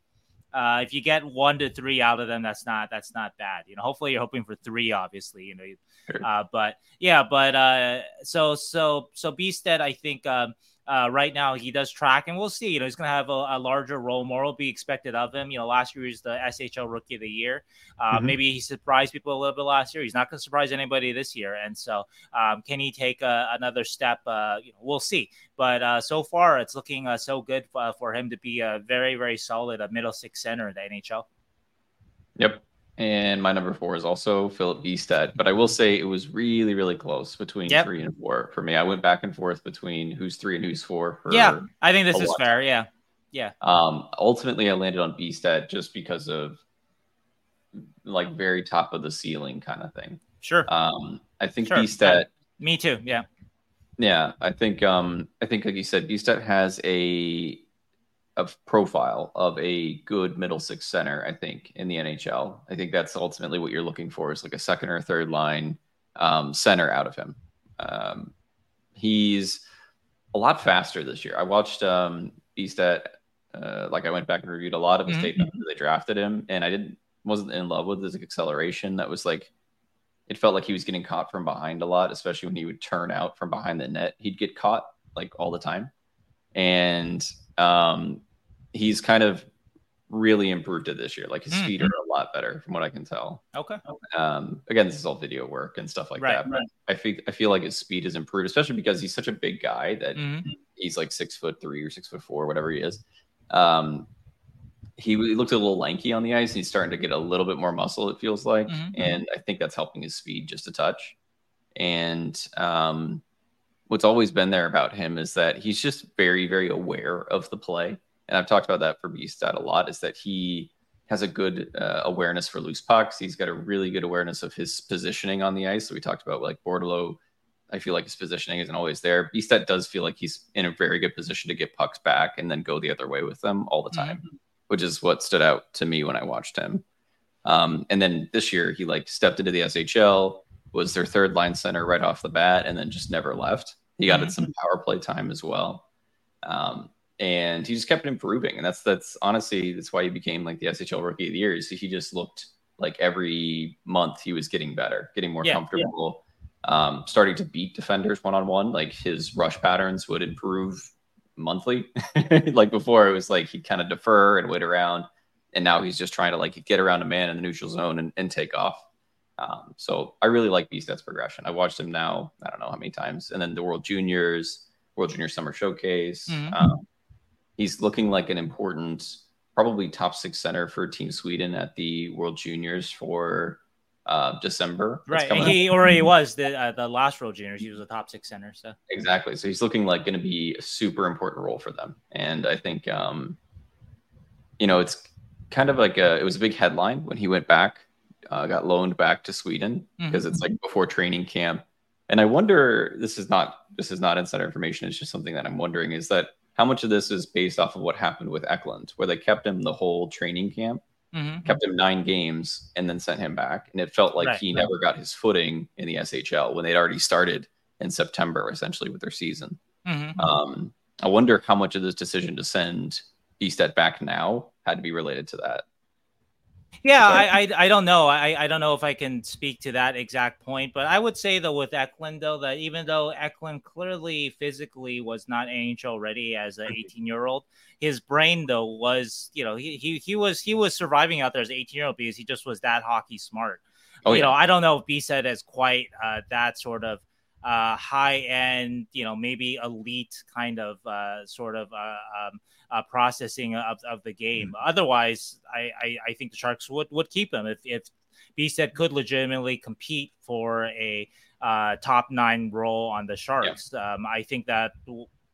uh, if you get one to three out of them, that's not that's not bad. You know, hopefully you're hoping for three, obviously. You know, sure. uh, but yeah, but uh, so so so Bystedt, I think um, uh, right now he does track, and we'll see. You know, he's going to have a, a, larger role. More will be expected of him. You know, last year he was the SHL Rookie of the Year. Uh, mm-hmm. Maybe he surprised people a little bit last year. He's not going to surprise anybody this year. And so, um, can he take uh, another step? Uh, you know, we'll see. But uh, so far, it's looking uh, so good for, for him to be a very, very solid a middle six center in the NHL. Yep, and my number four is also Filip Bystedt. But I will say it was really, really close between yep. three and four for me. I went back and forth between who's three and who's four. yeah, I think this is lot. fair. Yeah. Yeah. Um, ultimately, I landed on Bystedt just because of like very top of the ceiling kind of thing. Sure. Um, I think sure. Bystedt. Me too. Yeah. Yeah, I think um, I think like you said, Bystedt has a of profile of a good middle six center, I think, in the NHL. I think that's ultimately what you're looking for is like a second or third line um, center out of him. Um, he's a lot faster this year. I watched um, Bystedt, uh, like I went back and reviewed a lot of his mm-hmm. tape after they drafted him, and I didn't wasn't in love with his acceleration. That was like it felt like he was getting caught from behind a lot, especially when he would turn out from behind the net. He'd get caught like all the time. And um, he's kind of really improved it this year. Like his mm-hmm. speed are a lot better from what I can tell. Okay. Um, again, this is all video work and stuff like right, that. But right. I feel I feel like his speed has improved, especially because he's such a big guy that mm-hmm. he's like six foot three or six foot four, whatever he is. Um, he looked a little lanky on the ice. He's starting to get a little bit more muscle. It feels like, mm-hmm. and I think that's helping his speed just a touch. And um, what's always been there about him is that he's just very, very aware of the play and I've talked about that for Bystedt a lot, is that he has a good uh, awareness for loose pucks. He's got a really good awareness of his positioning on the ice. So we talked about like Bordeleau. I feel like his positioning isn't always there. Bystedt does feel like he's in a very good position to get pucks back and then go the other way with them all the time, mm-hmm. which is what stood out to me when I watched him. Um, and then this year he like stepped into the SHL, was their third line center right off the bat, and then just never left. He got mm-hmm. some power play time as well. Um, and he just kept improving. And that's that's honestly that's why he became like the SHL Rookie of the Year. Is he just looked like every month he was getting better, getting more yeah, comfortable, yeah. Um, starting to beat defenders one on one. Like his rush patterns would improve monthly. like before, it was like he'd kind of defer and wait around, and now he's just trying to like get around a man in the neutral zone and, and take off. Um, so I really like Bystedt's progression. I've watched him now, I don't know how many times, and then the World Juniors, World Junior Summer Showcase. Mm-hmm. Um, he's looking like an important, probably top six center for Team Sweden at the World Juniors for uh, December. Right, he already was the uh, the last World Juniors. He was a top six center. So exactly. So he's looking like going to be a super important role for them. And I think, um, you know, it's kind of like a, it was a big headline when he went back, uh, got loaned back to Sweden because mm-hmm. it's like before training camp. And I wonder, this is not this is not insider information. It's just something that I'm wondering is that how much of this is based off of what happened with Eklund, where they kept him the whole training camp, mm-hmm. kept him nine games, and then sent him back. And it felt like right, he right. never got his footing in the SHL when they'd already started in September, essentially, with their season. Mm-hmm. Um, I wonder how much of this decision to send Bystedt back now had to be related to that. Yeah, I, I, I don't know. I I don't know if I can speak to that exact point, but I would say though with Eklund though that even though Eklund clearly physically was not NHL ready as an mm-hmm. 18 year old, his brain though was you know he he, he was he was surviving out there as an 18 year old because he just was that hockey smart. Oh, you yeah. know, I don't know if Bystedt is quite uh, that sort of uh, high end, you know, maybe elite kind of uh, sort of uh, um, uh, processing of, of the game. Mm-hmm. Otherwise, I, I, I, think the Sharks would, would keep him if, if Bystedt could legitimately compete for a uh, top nine role on the Sharks. Yeah. Um, I think that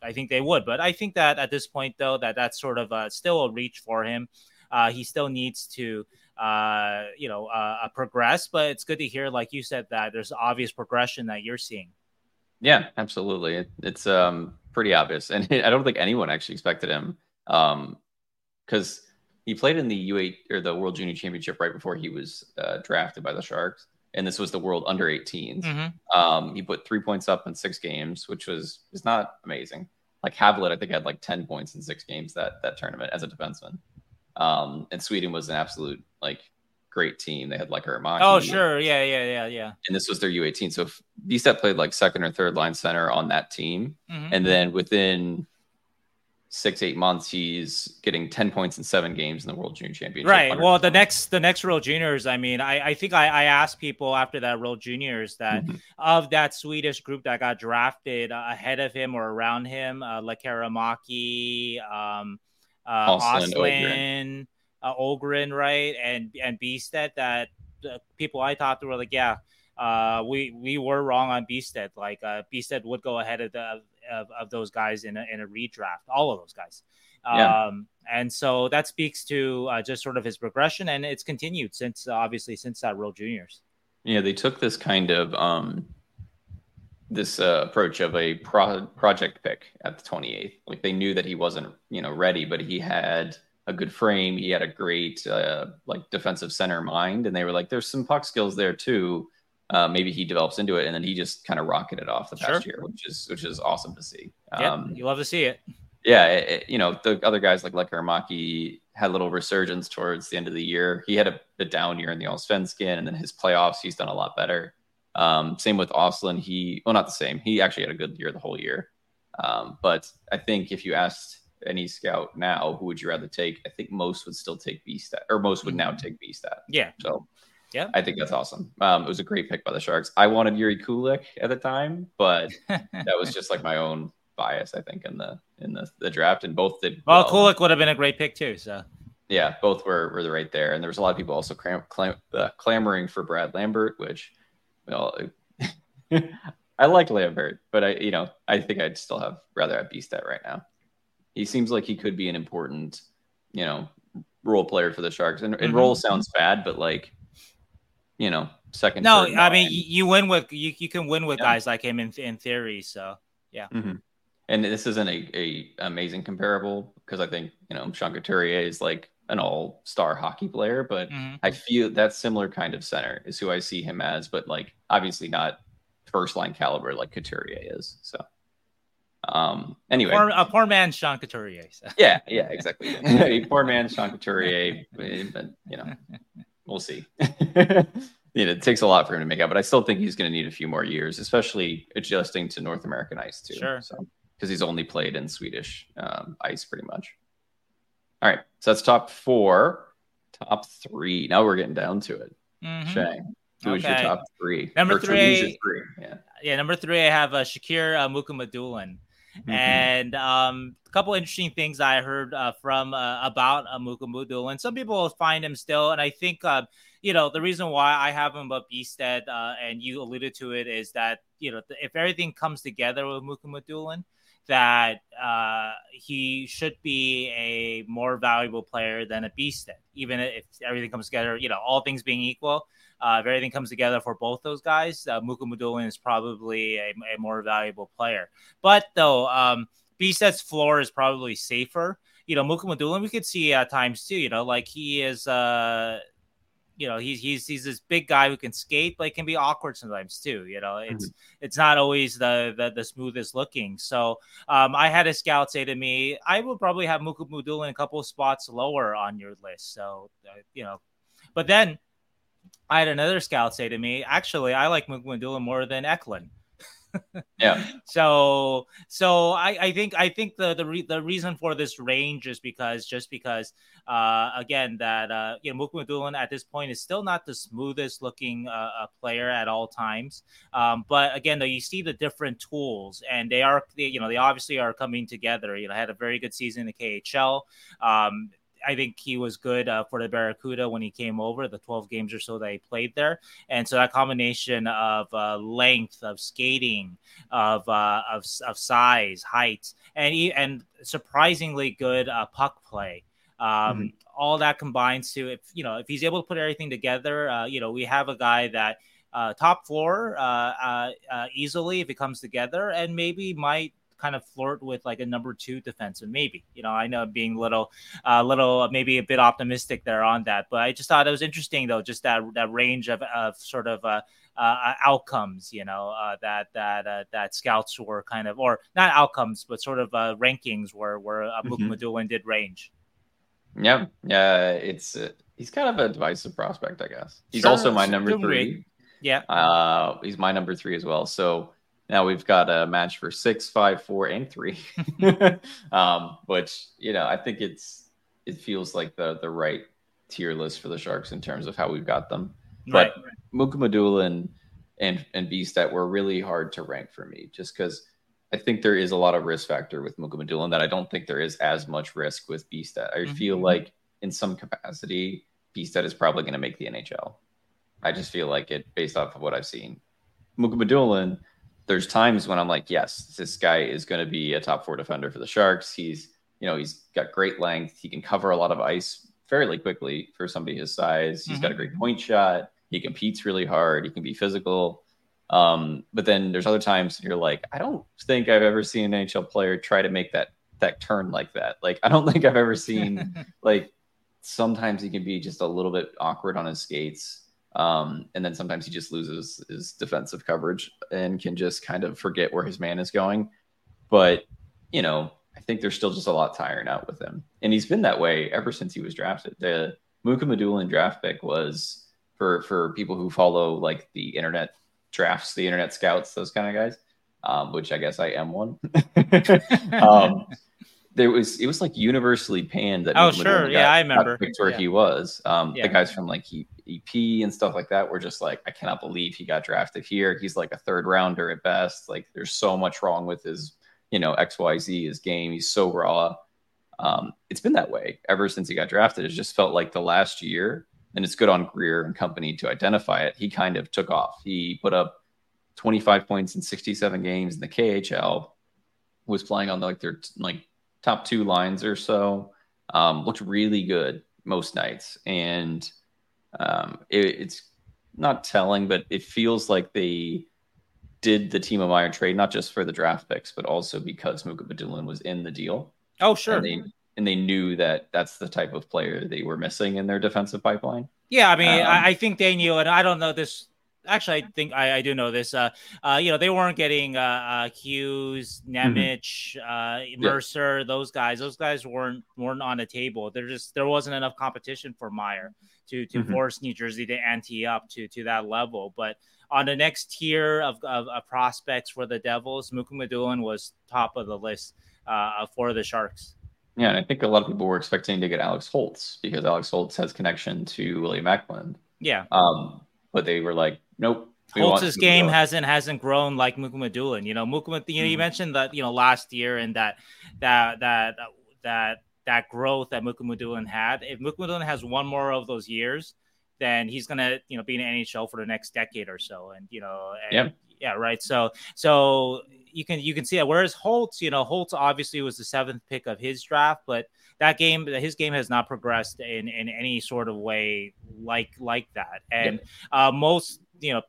I think they would, but I think that at this point, though, that that's sort of uh, still a reach for him. Uh, he still needs to, uh, you know, uh, uh, progress. But it's good to hear, like you said, that there's obvious progression that you're seeing. Yeah, absolutely. It, it's um, pretty obvious, and I don't think anyone actually expected him because um, he played in the U8 or the World Junior Championship right before he was uh, drafted by the Sharks, and this was the World Under 18s. Mm-hmm. Um, he put three points up in six games, which was is not amazing. Like Havelid, I think had like 10 points in six games that that tournament as a defenseman. Um, and Sweden was an absolute like great team. They had like Hermaki. Oh, sure. Yeah, yeah, yeah, yeah. And this was their U18. So Bystedt played like second or third line center on that team. Mm-hmm. And then within six, eight months, he's getting 10 points in seven games in the World Junior Championship. Right. Well, the next the next World Juniors, I mean, I, I think I, I asked people after that World Juniors that mm-hmm. of that Swedish group that got drafted uh, ahead of him or around him, uh, Lekkerimaki, um, uh, Ostlund, uh, Ogren, right, and and Bystedt that the people I talked to were like, yeah, uh, we we were wrong on Bystedt. Like uh, Bystedt would go ahead of the of, of those guys in a, in a redraft, all of those guys. Yeah. Um, and so that speaks to uh, just sort of his progression, and it's continued since obviously since that World Juniors. Yeah, they took this kind of um, this uh, approach of a pro- project pick at the 28th. Like they knew that he wasn't, you know, ready, but he had a good frame. He had a great uh, like defensive center mind, and they were like, "There's some puck skills there too. Uh, maybe he develops into it." And then he just kind of rocketed off the past sure. year, which is which is awesome to see. Um, you love to see it. Yeah, it, it, you know the other guys like Lekkerimaki had a little resurgence towards the end of the year. He had a, a down year in the Allsvenskan, and then his playoffs, he's done a lot better. Um, same with Ostlund. He well, not the same. He actually had a good year the whole year. Um, but I think if you asked any scout now, who would you rather take? I think most would still take Bystedt, or most would now mm-hmm. take Bystedt. Yeah. So, yeah, I think that's awesome. Um, it was a great pick by the Sharks. I wanted Jiri Kulich at the time, but that was just like my own bias, I think, in the in the, the draft, and both did. Well, well. Kulich would have been a great pick too. So. Yeah, both were were right there, and there was a lot of people also clam- clam- uh, clamoring for Brad Lambert, which, well, I like Lambert, but I, you know, I think I'd still have rather have Bystedt right now he seems like he could be an important, you know, role player for the Sharks. And, and mm-hmm. role sounds bad, but like, you know, second. No, I mean you win with you. You can win with yeah. guys like him in in theory. So yeah. Mm-hmm. And this isn't a, a amazing comparable because I think you know Sean Couturier is like an all star hockey player, but mm-hmm. I feel that similar kind of center is who I see him as, but like obviously not first line caliber like Couturier is. So um, anyway, poor, a poor man, Sean Couturier. So. Yeah, yeah, exactly. a poor man, Sean Couturier. But you know, we'll see. you know, it takes a lot for him to make out, but I still think he's going to need a few more years, especially adjusting to North American ice too. Sure. So because he's only played in Swedish um, ice pretty much. All right, so that's top four. Top three. Now we're getting down to it. Mm-hmm. Sheng, who's okay. your top three? Number three. three. Yeah. Yeah. Number three, I have uh, Shakir uh, Mukhamadullin. Mm-hmm. And um, a couple interesting things I heard uh, from uh, about uh, Mukhamadullin, and some people find him still. And I think, uh, you know, the reason why I have him above Bystedt, uh, and you alluded to it, is that, you know, if everything comes together with Mukhamadullin, that uh, he should be a more valuable player than a Bystedt, even if everything comes together, you know, all things being equal. Uh, if everything comes together for both those guys, uh, Mukhamadullin is probably a, a, more valuable player. But though, um, Bystedt's floor is probably safer. You know, Mukhamadullin, we could see at times too. You know, like he is, uh, you know, he's he's he's this big guy who can skate, but it can be awkward sometimes too. You know, it's mm-hmm. it's not always the, the, the smoothest looking. So um, I had a scout say to me, I would probably have Mukhamadullin a couple of spots lower on your list. So uh, you know, But then I had another scout say to me, actually, I like Mukhamadullin more than Eklund yeah. So so I, I think I think the the, re- the reason for this range is because just because uh, again that uh, you know Mukhamadullin at this point is still not the smoothest looking uh, player at all times. Um, but again, though you see the different tools and they are they, you know they obviously are coming together. You know had a very good season in the KHL. Um, I think he was good uh, for the Barracuda when he came over, the 12 games or so that he played there. And so that combination of uh, length, of skating, of, uh, of, of size, height, and, he, and surprisingly good uh, puck play. Um, mm-hmm. All that combines to, if you know, if he's able to put everything together, uh, you know, we have a guy that uh, top floor easily if it comes together, and maybe might kind of flirt with like a number two defensive, maybe. You know, I know being little, a uh, little maybe a bit optimistic there on that, but I just thought it was interesting though, just that that range of of sort of. Uh, uh, outcomes, you know, uh, that that uh, that scouts were kind of, or not outcomes, but sort of uh, rankings where where uh, mm-hmm. did range. Yeah, yeah, it's uh, he's kind of a divisive prospect, I guess. He's sure, also my number three. Yeah, uh, he's my number three as well. So now we've got a match for six, five, four, and three, um, which you know I think it's it feels like the the right tier list for the Sharks in terms of how we've got them. Right. But Mukhamadullin and and and Bystedt were really hard to rank for me, just because I think there is a lot of risk factor with Mukhamadullin, and that I don't think there is as much risk with Bystedt. I mm-hmm. feel like in some capacity, Bystedt is probably going to make the NHL. I just feel like it based off of what I've seen. Mukhamadullin there's times when I'm like, yes, this guy is going to be a top four defender for the Sharks. He's, you know, he's got great length. He can cover a lot of ice fairly quickly for somebody his size. He's mm-hmm. got a great point shot. He competes really hard. He can be physical. Um, but then there's other times you're like, I don't think I've ever seen an NHL player try to make that that turn like that. Like, I don't think I've ever seen like sometimes he can be just a little bit awkward on his skates. Um, and then sometimes he just loses his defensive coverage and can just kind of forget where his man is going. But, you know, I think there's still just a lot tiring out with him. And he's been that way ever since he was drafted. The Muka Mukhamadullin draft pick was for for people who follow like the internet drafts, the internet scouts, those kind of guys, um, which I guess I am one. um, there was it was like universally panned that. Oh sure, yeah, I remember. Picked where yeah. he was. Um, yeah. The guys from like EP and stuff like that were just like, I cannot believe he got drafted here. He's like a third rounder at best. Like, there's so much wrong with his, you know, X Y Z his game. He's so raw. Um, it's been that way ever since he got drafted. It just felt like the last year, and it's good on Greer and company to identify it. He kind of took off. He put up 25 points in 67 games in the KHL. Was playing on like their like top two lines or so. Um, looked really good most nights, and um, it, it's not telling, but it feels like they did the Timo Meier trade not just for the draft picks, but also because Mukhamadullin was in the deal. Oh, sure. And they, and they knew that that's the type of player they were missing in their defensive pipeline. Yeah, I mean, um, I, I, think they knew, and I don't know this actually, I think I, I do know this. Uh, uh, you know, they weren't getting uh, uh Hughes, mm-hmm. Nemec, mm-hmm. Mercer, yeah. those guys. Those guys weren't weren't on the table. There just there wasn't enough competition for Meier to to mm-hmm. force New Jersey to ante up to to that level. But on the next tier of, of, of prospects for the Devils, Mukhamadullin was top of the list uh, for the Sharks. Yeah, and I think a lot of people were expecting to get Alex Holtz because Alex Holtz has connection to William Eklund. Yeah. Um, but they were like, nope. Holtz's game hasn't hasn't grown like Mukhamadullin. You know, Mukhamadullin, you know, you mentioned that you know last year and that that that that that growth that Mukhamadullin had. If Mukhamadullin has one more of those years, then he's gonna you know be in NHL for the next decade or so. And you know, and, yeah, yeah, right. So so you can you can see that. Whereas Holtz, you know, Holtz obviously was the seventh pick of his draft, but that game, his game has not progressed in in any sort of way like like that. And uh, most, you know,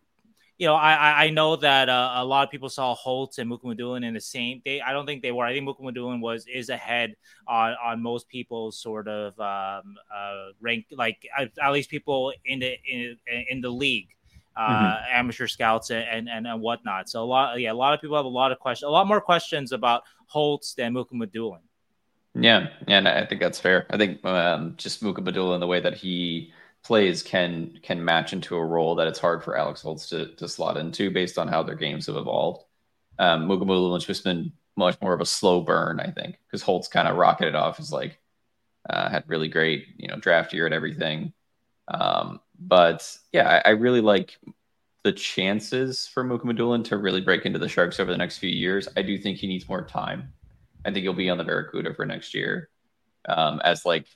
you know, I I know that uh, a lot of people saw Holtz and Mukhamadullin in the same. They I don't think they were. I think Mukhamadullin was is ahead on on most people's sort of um, uh, rank, like at, at least people in the in in the league. Uh, mm-hmm. amateur scouts and, and and whatnot. So a lot, yeah, a lot of people have a lot of questions, a lot more questions about Holtz than Mukhamadullin. Yeah, and I think that's fair. I think um, just Mukhamadullin and the way that he plays can can match into a role that it's hard for Alex Holtz to, to slot into based on how their games have evolved. Um, Mukhamadullin's just been much more of a slow burn, I think, because Holtz kind of rocketed off as like uh, had really great, you know, draft year and everything. Um, but yeah, I, I, really like the chances for Mukhamadullin to really break into the Sharks over the next few years. I do think he needs more time. I think he'll be on the Barracuda for next year um, as like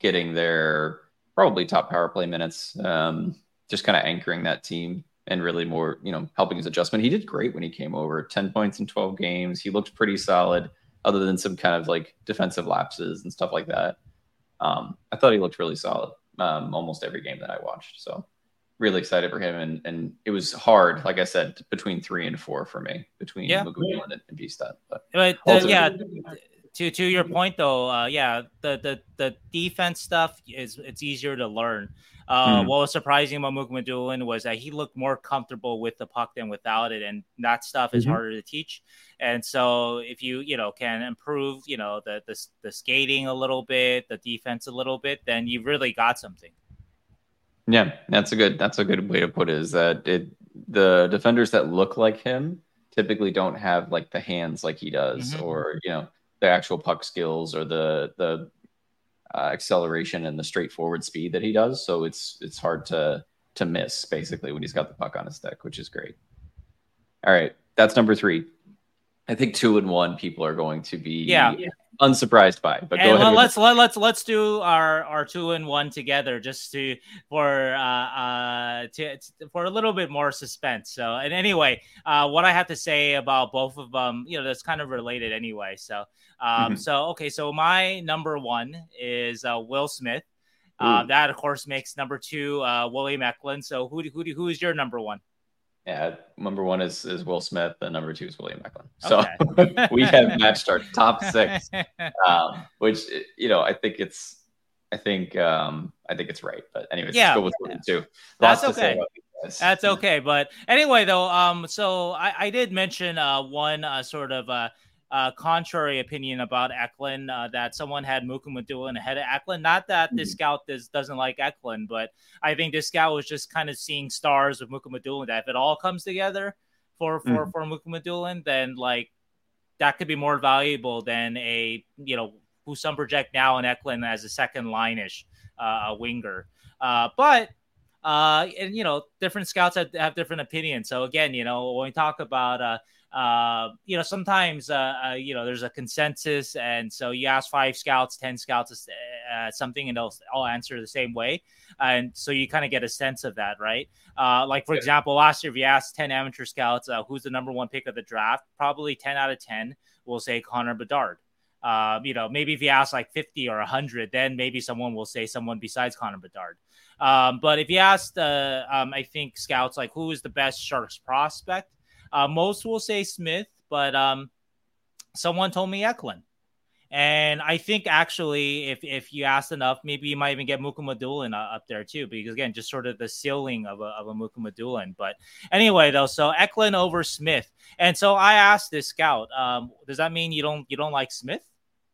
getting their probably top power play minutes, um, just kind of anchoring that team and really more, you know, helping his adjustment. He did great when he came over 10 points in 12 games. He looked pretty solid, other than some kind of like defensive lapses and stuff like that. Um, I thought he looked really solid um, almost every game that I watched. So really excited for him. And, and it was hard, like I said, between three and four for me, between yeah. And, and Bystedt. But, but uh, yeah, to to your point though, uh, yeah, the the the defense stuff is it's easier to learn. Uh, mm. What was surprising about Mukhamadullin was that he looked more comfortable with the puck than without it, and that stuff is mm-hmm. harder to teach. And so, if you you know can improve, you know the, the the skating a little bit, the defense a little bit, then you've really got something. Yeah, that's a good that's a good way to put it. Is that it? The defenders that look like him typically don't have like the hands like he does, mm-hmm. or you know the actual puck skills or the the uh, acceleration and the straightforward speed that he does. So it's it's hard to to miss basically when he's got the puck on his stick, which is great. All right, that's number three. I think two and one people are going to be yeah unsurprised by. But and go ahead. Let's let, let's let's do our our two and one together just to for uh uh to, for a little bit more suspense. So and anyway, uh, what I have to say about both of them, you know, that's kind of related anyway. So um, mm-hmm. so okay, so my number one is uh, Will Smith. Uh, that of course makes number two uh, William Eklund. So who who who is your number one? Yeah, number one is is Will Smith, and number two is William Eklund. So okay. we have matched our top six, um, which you know I think it's I think um, I think it's right. But anyways, yeah, go with two. That's okay. That's okay. But anyway, though, um, so I, I did mention uh, one uh, sort of uh, uh, contrary opinion about Eklund uh, that someone had Mukhamadullin ahead of Eklund. Not that this mm-hmm. scout does, doesn't like Eklund, but I think this scout was just kind of seeing stars with Mukhamadullin. That if it all comes together for for mm. for Mukhamadullin, then like that could be more valuable than a you know who some project now in Eklund as a second line ish uh, winger. Uh, but uh, and you know different scouts have, have different opinions. So again, you know when we talk about uh, uh, you know, sometimes, uh, uh, you know, there's a consensus. And so you ask five scouts, 10 scouts uh, something, and they'll all answer the same way. And so you kind of get a sense of that, right? Uh, like, for example, last year, if you asked 10 amateur scouts uh, who's the number one pick of the draft, probably 10 out of 10 will say Connor Bedard. Uh, you know, maybe if you ask like 50 or 100, then maybe someone will say someone besides Connor Bedard. Um, but if you asked, uh, um, I think scouts like who is the best Sharks prospect, uh, most will say Smith, but um, someone told me Eklund. And I think actually, if if you ask enough, maybe you might even get Mukhamadullin uh, up there too, because again, just sort of the ceiling of a, of a Mukhamadullin. But anyway, though, so Eklund over Smith, and so I asked this scout, um, does that mean you don't you don't like Smith?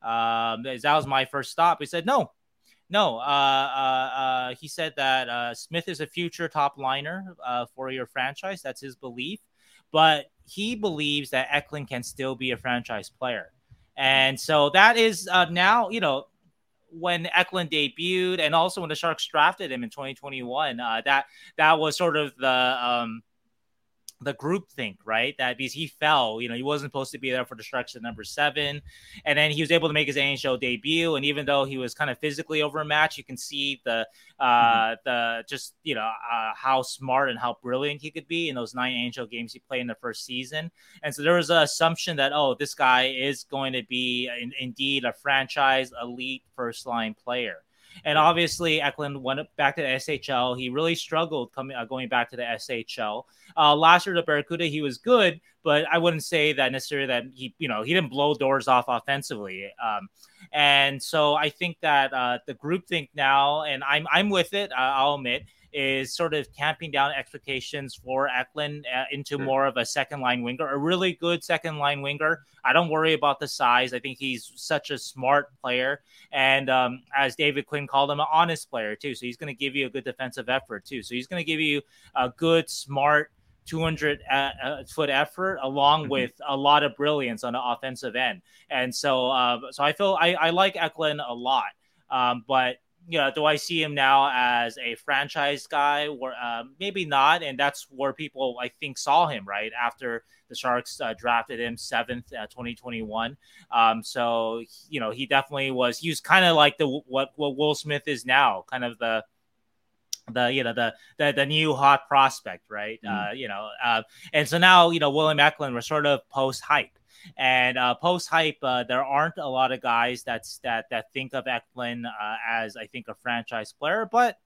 Um, that was my first stop. He said no, no. Uh, uh, uh, he said that uh, Smith is a future top liner uh, for your franchise. That's his belief but he believes that Eklund can still be a franchise player. And so that is uh, now, you know, when Eklund debuted and also when the Sharks drafted him in 2021, uh, that that was sort of the um, the group think, right? That because he fell, you know, he wasn't supposed to be there for destruction number seven. And then he was able to make his NHL debut. And even though he was kind of physically overmatched, you can see the uh mm-hmm. the just you know uh, how smart and how brilliant he could be in those nine NHL games he played in the first season. And so there was an assumption that oh, this guy is going to be in, indeed a franchise elite first line player. And obviously, Eklund went back to the SHL. He really struggled coming uh, going back to the SHL. Uh, last year, the Barracuda, he was good, but I wouldn't say that necessarily that he, you know, he didn't blow doors off offensively. Um, And so I think that uh, the group think now, and I'm I'm with it. I'll admit is sort of tamping down expectations for Eklund uh, into sure. more of a second line winger, a really good second line winger. I don't worry about the size. I think he's such a smart player. And um, as David Quinn called him, an honest player, too. So he's going to give you a good defensive effort, too. So he's going to give you a good, smart, 200 uh, uh, foot effort along mm-hmm. with a lot of brilliance on the offensive end. And so, uh, so I feel I, I like Eklund a lot. Um, but you know, do I see him now as a franchise guy or uh, maybe not? And that's where people I think saw him right after the Sharks uh, drafted him seventh, uh, 2021. Um, so you know, he definitely was. He was kind of like the what what Will Smith is now, kind of the the you know the the, the new hot prospect, right? Mm. Uh, you know, uh, and so now you know William Eklund was sort of post hype. And uh, post hype, uh, there aren't a lot of guys that's that that think of Eklund uh, as I think a franchise player, but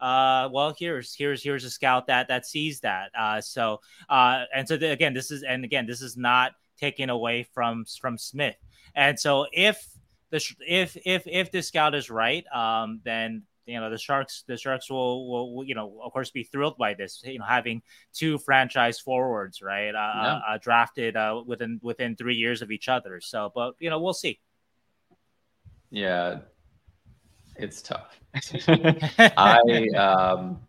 uh, well, here's here's here's a scout that that sees that. Uh, so uh, and so the, again, this is and again, this is not taken away from from Smith. And so if the if if if this scout is right, um, then you know the Sharks the Sharks will, will you know of course be thrilled by this you know having two franchise forwards right uh, yeah. uh, drafted uh, within within three years of each other. So but you know we'll see. Yeah. It's tough. I um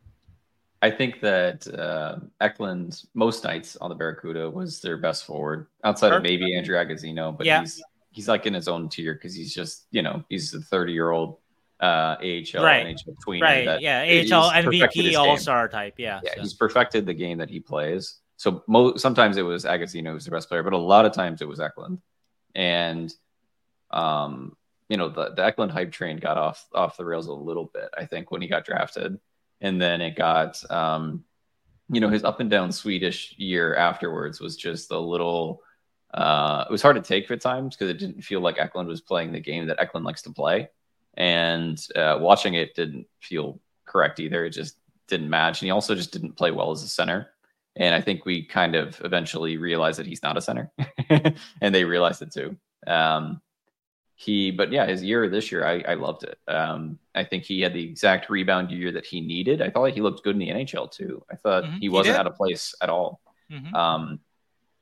I think that uh, Eklund most nights on the Barracuda was their best forward outside of maybe Andrew Agozzino but yeah. he's he's like in his own tier because he's just you know he's a 30 year old uh, AHL right. and AHL tweener. Right. Yeah. AHL MVP All Star type. Yeah. Yeah. So. He's perfected the game that he plays. So mo- sometimes it was Agozzino who's the best player, but a lot of times it was Eklund. And, um, you know, the, the Eklund hype train got off off the rails a little bit, I think, when he got drafted. And then it got, um, you know, his up and down Swedish year afterwards was just a little. Uh, it was hard to take for times because it didn't feel like Eklund was playing the game that Eklund likes to play and uh, watching it didn't feel correct either. It just didn't match, and he also just didn't play well as a center. And I think we kind of eventually realized that he's not a center, and they realized it too. Um, he, but yeah, his year this year, I, I loved it. Um, I think he had the exact rebound year that he needed. I thought he looked good in the NHL too. I thought mm-hmm, he wasn't out of place at all. Mm-hmm. Um,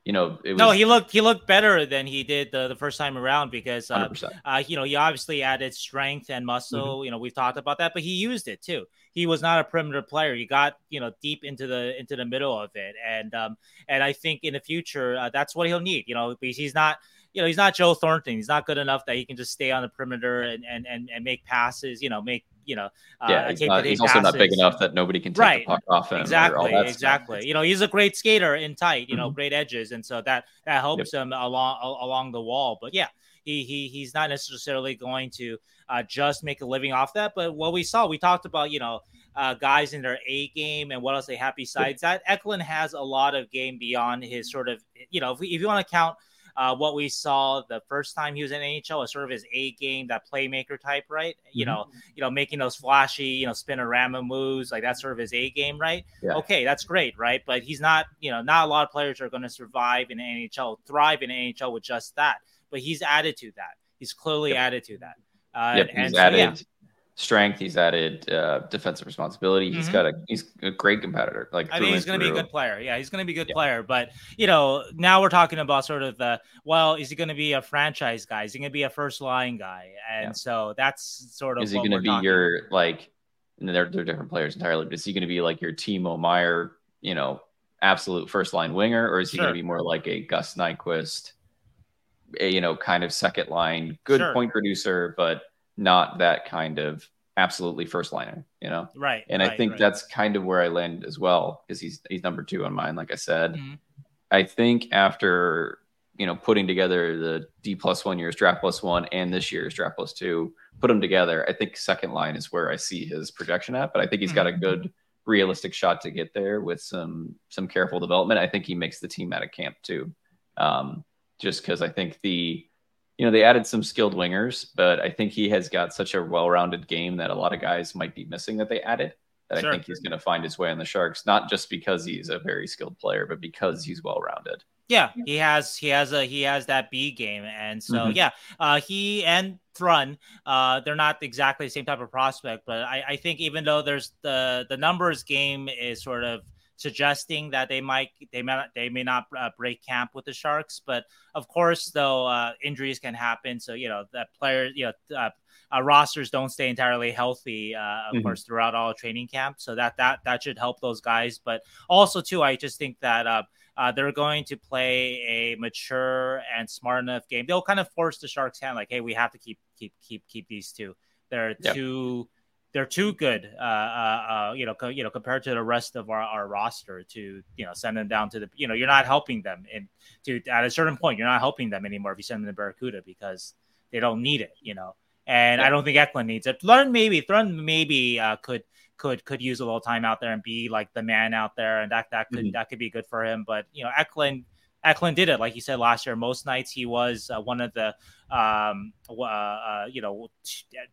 you know, was, no, he looked he looked better than he did the, the first time around because uh, uh, you know he obviously added strength and muscle. Mm-hmm. You know, we've talked about that, but he used it too. He was not a perimeter player. He got you know deep into the into the middle of it, and um and I think in the future uh, that's what he'll need. You know, because he's not you know, he's not Joe Thornton. He's not good enough that he can just stay on the perimeter and and and, and make passes. You know, make you know, uh, yeah, he's, not, he's also not big enough that nobody can take right. the puck off him. Exactly, exactly. Stuff. You know, he's a great skater in tight. You know, mm-hmm. great edges, and so that that helps yep. him along along the wall. But yeah, he he he's not necessarily going to uh, just make a living off that. But what we saw, we talked about, you know. Uh, guys in their A game and what else they have besides that. Eklund has a lot of game beyond his sort of, you know, if, we, if you want to count uh, what we saw the first time he was in NHL was sort of his A game, that playmaker type, right? Mm-hmm. You know, you know, making those flashy, you know, spinorama moves, like that's sort of his A game, right? Yeah. Okay, that's great, right? But he's not, you know, not a lot of players are going to survive in NHL, thrive in NHL with just that. But he's added to that. He's clearly yep. added to that. Uh, yep, he's added. yeah strength. He's added uh, defensive responsibility. He's mm-hmm. got a he's a great competitor. Like I think he's going to be a good player. Yeah, he's going to be a good yeah. player. But you know, now we're talking about sort of the well, is he going to be a franchise guy? Is he going to be a first line guy? And yeah. so that's sort of is he going to be your like? they're they're different players entirely. But is he going to be like your Timo Meier? You know, absolute first line winger, or is he sure. going to be more like a Gus Nyquist? A, you know, kind of second line, good sure. point producer, but not that kind of absolutely first liner, you know? Right. And right, I think right. that's kind of where I land as well, because he's he's number two on mine, like I said. Mm-hmm. I think after you know putting together the D plus one year's draft plus one and this year's draft plus two, put them together, I think second line is where I see his projection at. But I think he's mm-hmm. got a mm-hmm. good realistic shot to get there with some some careful development. I think he makes the team out of camp too. Um, just because I think the you know, they added some skilled wingers, but I think he has got such a well-rounded game that a lot of guys might be missing that they added. That sure. I think he's going to find his way on the Sharks, not just because he's a very skilled player, but because he's well-rounded. Yeah, he has he has a he has that B game, and so Mhm. yeah, uh, he and Thrun, uh, they're not exactly the same type of prospect, but I, I think even though there's the the numbers game is sort of suggesting that they might they may not, they may not uh, break camp with the Sharks, but of course though uh, injuries can happen, so you know that players you know. Uh, uh, rosters don't stay entirely healthy, uh, of Mhm. course, throughout all training camp. So that that that should help those guys. But also, too, I just think that uh, uh, they're going to play a mature and smart enough game. They'll kind of force the Sharks' hand, like, hey, we have to keep keep keep keep these two. They're Yep. too they're too good, uh, uh, uh, you know, co- you know, compared to the rest of our, our roster to you know send them down to the you know you're not helping them and to at a certain point you're not helping them anymore if you send them to Barracuda because they don't need it, you know. And I don't think Eklund needs it. Thrun maybe Thrun maybe uh, could could could use a little time out there and be like the man out there, and that that could Mhm. that could be good for him. But you know, Eklund Eklund did it like you said last year. Most nights he was uh, one of the um uh, uh you know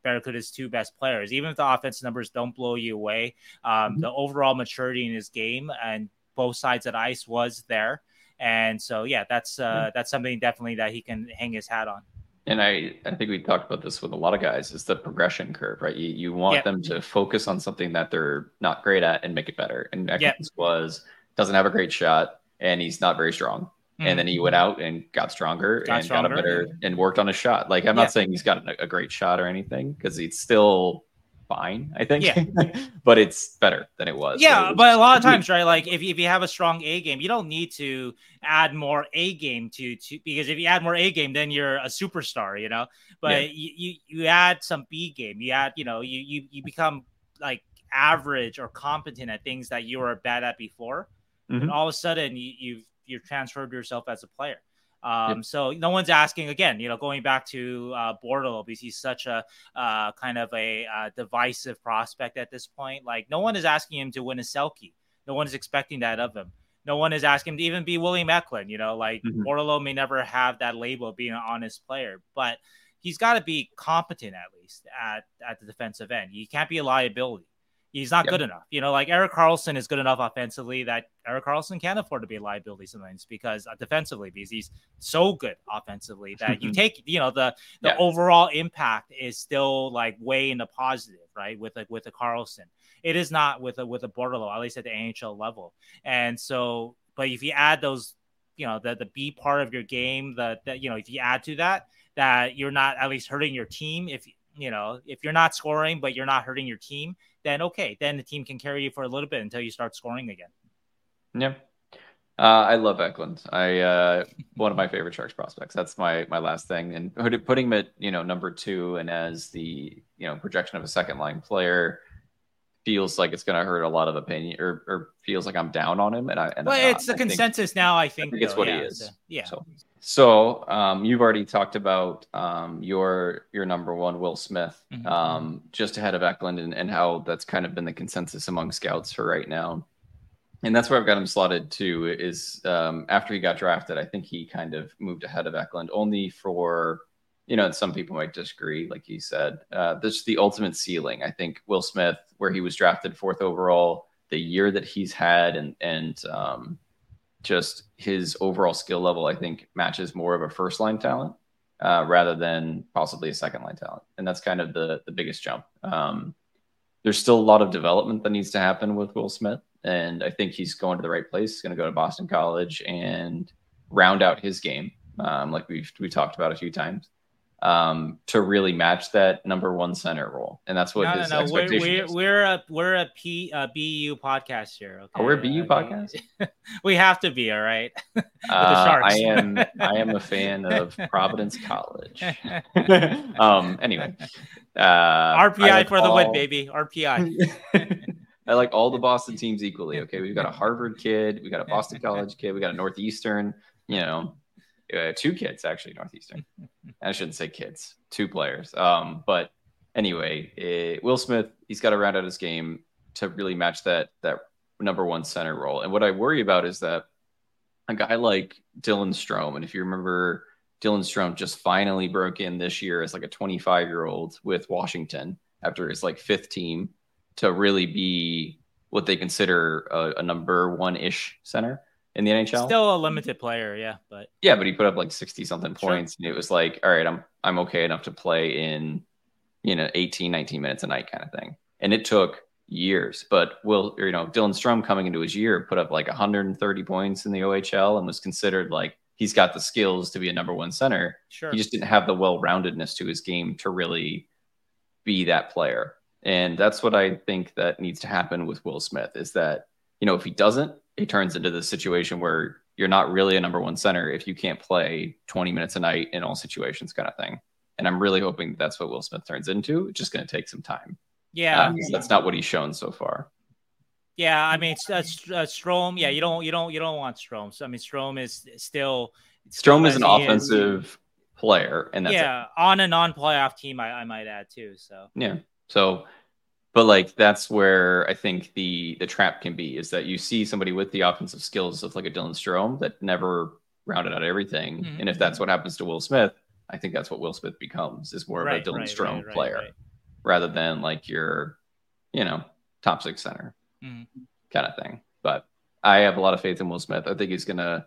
Barracuda's two best players. Even if the offense numbers don't blow you away, um Mhm. the overall maturity in his game and both sides of the ice was there. And so yeah, that's uh that's something definitely that he can hang his hat on. And I, I think we talked about this with a lot of guys is the progression curve, right? You, you want Yeah. them to focus on something that they're not great at and make it better. And Yeah. Ekman's was doesn't have a great shot and he's not very strong. And then he went out and got stronger Mm-hmm. Got and stronger, got a better and worked on his shot. Like I'm Yeah. not saying he's got a, a great shot or anything because he's still fine, I think. Yeah. but it's better than it was. Yeah, It was- but a lot of times, right? Like if, if you have a strong A game, you don't need to add more A game to to because if you add more A game, then you're a superstar, you know. But Yeah. you, you you add some B game, you add, you know, you you you become like average or competent at things that you were bad at before, and Mhm. all of a sudden you, you've you've transferred yourself as a player. Um, So no one's asking again, you know, going back to uh, Bordeleau because he's such a uh, kind of a uh, divisive prospect at this point. Like no one is asking him to win a Selke. No one is expecting that of him. No one is asking him to even be William Eklund. You know, like Mhm. Bordeleau may never have that label of being an honest player, but he's got to be competent at least at at the defensive end. He can't be a liability. He's not Yep. good enough. You know, like Erik Karlsson is good enough offensively that Erik Karlsson can't afford to be a liability sometimes because uh, defensively, because he's so good offensively that you take, you know, the the Yeah. overall impact is still like way in the positive, right? With a with a Karlsson, it is not with a with a Bordeleau, at least at the NHL level. And so, but if you add those, you know, the the B part of your game, the that you know, if you add to that, that you're not at least hurting your team. If you know, if you're not scoring, but you're not hurting your team, then okay, then the team can carry you for a little bit until you start scoring again. Yeah. Uh, I love Eklund. I uh, one of my favorite Sharks prospects. That's my my last thing. And putting him at you know number two and as the you know projection of a second line player feels like it's going to hurt a lot of opinion or, or feels like I'm down on him. And I and I'm Well, not. it's the I think- consensus now. I think, think it's what he is. so- yeah. So, so um, you've already talked about um, your your number one, Will Smith, Mhm. um, just ahead of Eklund, and, and how that's kind of been the consensus among scouts for right now. And that's where I've got him slotted too. Is um, after he got drafted, I think he kind of moved ahead of Eklund, only for you know and some people might disagree, like you said. Uh, this is the ultimate ceiling. I think Will Smith, where he was drafted fourth overall, the year that he's had, and and um, just his overall skill level, I think matches more of a first line talent uh, rather than possibly a second line talent, and that's kind of the the biggest jump. Um, there's still a lot of development that needs to happen with Will Smith, and I think he's going to the right place. He's going to go to Boston College and round out his game, um, like we've we talked about a few times, um, to really match that number one center role, and that's what no, his no, no. We're expectation we're is. we're a we're a P a BU podcast here. Okay, Oh, we're a BU podcast? we have to be all right. Uh, I am I am a fan of Providence College. um, anyway, uh, RPI like for the win, baby. RPI. I like all the Boston teams equally. Okay, we've got a Harvard kid, we got a Boston College kid, we got a Northeastern. You know, uh, two kids actually Northeastern. I shouldn't say kids, two players. Um, but anyway, uh, Will Smith, he's got to round out his game to really match that that number one center role. And what I worry about is that a guy like Dylan Strome, and if you remember, Dylan Strome just finally broke in this year as like a 25 year old with Washington after his like fifth team to really be what they consider a, a number one ish center. In the NHL. Still a limited player, yeah, but yeah, but he put up like sixty something points, sure. and it was like, all right, I'm I'm okay enough to play in you know 18, 19 minutes a night kind of thing. And it took years, but Will, you know, Dylan Strome coming into his year put up like 130 points in the OHL and was considered like he's got the skills to be a number one center. Sure. He just didn't have the well roundedness to his game to really be that player. And that's what I think that needs to happen with Will Smith is that, you know, if he doesn't, it turns into the situation where you're not really a number one center if you can't play 20 minutes a night in all situations kind of thing. And I'm really hoping that that's what Will Smith turns into. It's just going to take some time. Yeah. Uh, that's not what he's shown so far. Yeah, I mean, uh, Strome. Yeah, you don't, you don't, you don't want Strome. So I mean, Strome is still. Strome is an offensive is. player, and that's yeah, it. on a non-playoff team, I, I might add too. So yeah, so, but like that's where I think the the trap can be is that you see somebody with the offensive skills of like a Dylan Strome that never rounded out everything, mm-hmm. and if that's what happens to Will Smith, I think that's what Will Smith becomes is more right, of a Dylan right, Strome right, player rather than like your, you know, top six center mm-hmm. kind of thing. But I have a lot of faith in Will Smith. I think he's gonna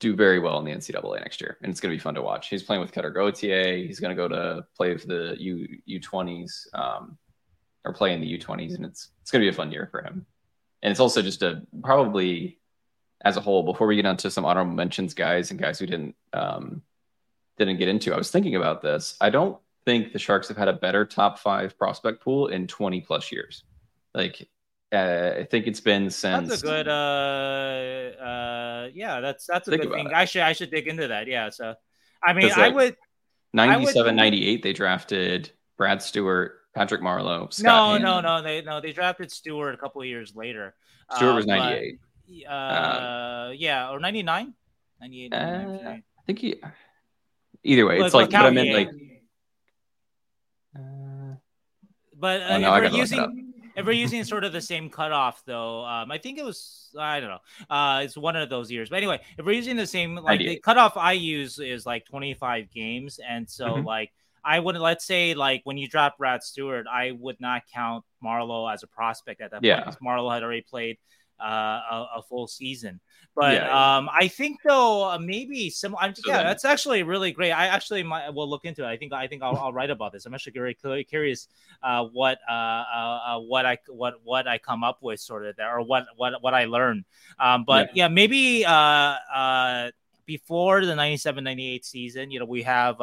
do very well in the NCAA next year, and it's gonna be fun to watch. He's playing with Cutter Gauthier. He's gonna go to play for the U U twenties, um, or play in the U twenties, and it's it's gonna be a fun year for him. And it's also just a probably as a whole. Before we get onto some honorable mentions, guys, and guys who didn't um, didn't get into, I was thinking about this. I don't think the Sharks have had a better top five prospect pool in 20 plus years. Like, uh, I think it's been since. That's a good. Uh, uh, yeah, that's that's a good thing. It. I should I should dig into that. Yeah. So, I mean, I would. 97, I would, 98, they drafted Brad Stuart, Patrick Marleau. Scott no, Hannan. no, no. They no, they drafted Stuart a couple of years later. Stuart was 98. But, uh, yeah, or 99? 98, 99, uh, I think he. Either way, it's like, but I meant like But uh, oh, no, if we're using if we're using sort of the same cutoff though, um, I think it was I don't know. Uh, it's one of those years. But anyway, if we're using the same like the cutoff I use is like 25 games, and so mm-hmm. like I wouldn't let's say like when you drop Brad Stuart, I would not count Marleau as a prospect at that yeah. point Marleau had already played uh, a, a, full season. But yeah. um, I think though uh, maybe some. I'm, so yeah, then, that's actually really great. I actually might will look into it. I think I think I'll, I'll write about this. I'm actually very curious uh, what uh, uh, uh, what I what what I come up with sort of there or what what what I learn. Um, but yeah, yeah maybe before the 97-98 season, you know, we have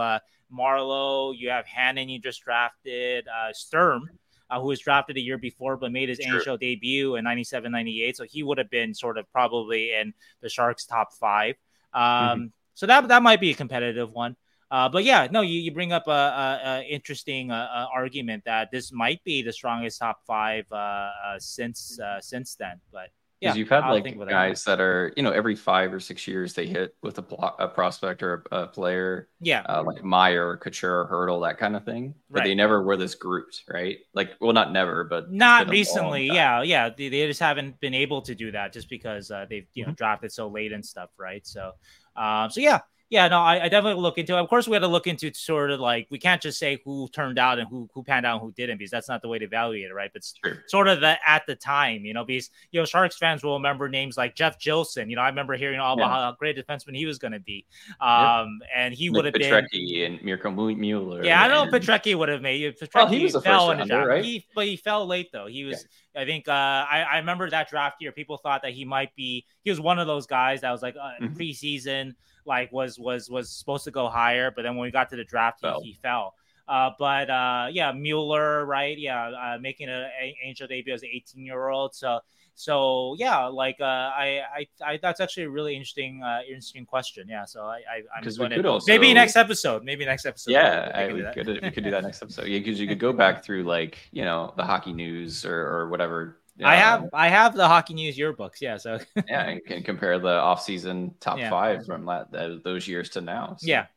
Marleau, you have Hannan, you just drafted Sturm uh, who was drafted a year before but made his sure. NHL debut in 97 98. So he would have been sort of probably in the Sharks' top five. Um, mm-hmm. So that, that might be a competitive one. Uh, but yeah, no, you, you bring up a, a, a interesting uh, uh argument that this might be the strongest top five uh, uh, since since then. But yeah, you've had I'll like guys that. are, you know, every five or six years they hit with a, a prospect or a, a player. Yeah. Uh, like Meier, Couture, Hertl, that kind of thing. But right. they never were this grouped, right? Like, well, not never, but not recently. Yeah. Yeah. They, they, just haven't been able to do that just because uh, they've, you know, mm-hmm. drafted so late and stuff, right? So, um, so yeah, yeah, no, I, I, definitely look into it. Of course, we had to look into sort of like we can't just say who turned out and who who panned out and who didn't because that's not the way to evaluate it, right? But sure. sort of the at the time, you know, because you know Sharks fans will remember names like Jeff Jillson. You know, I remember hearing all about yeah. how great defenseman he was going to be, um, yep. and he would have been and Mirco Mueller. Yeah, I don't know Petrecki would have made. Petrecki well, he was a fell in the right? He, but he fell late though. He was. Yeah. I think uh, I, I remember that draft year. People thought that he might be. He was one of those guys that was like uh, mm-hmm. preseason like was was was supposed to go higher, but then when we got to the draft, he, he fell. Uh, but uh, yeah, Mueller, right? Yeah, uh, making an NHL debut as an 18 year old. So so yeah, like uh, I, I, I, that's actually a really interesting, uh, interesting question. Yeah, so I, I I'm we could also, maybe next episode, maybe next episode. Yeah, I, we, could, we could do that next episode. Yeah, because you could go back through like you know the hockey news or, or whatever yeah. I have I have the hockey news yearbooks. Yeah, so yeah, and can compare the off-season top yeah. five from that, those years to now. So, yeah,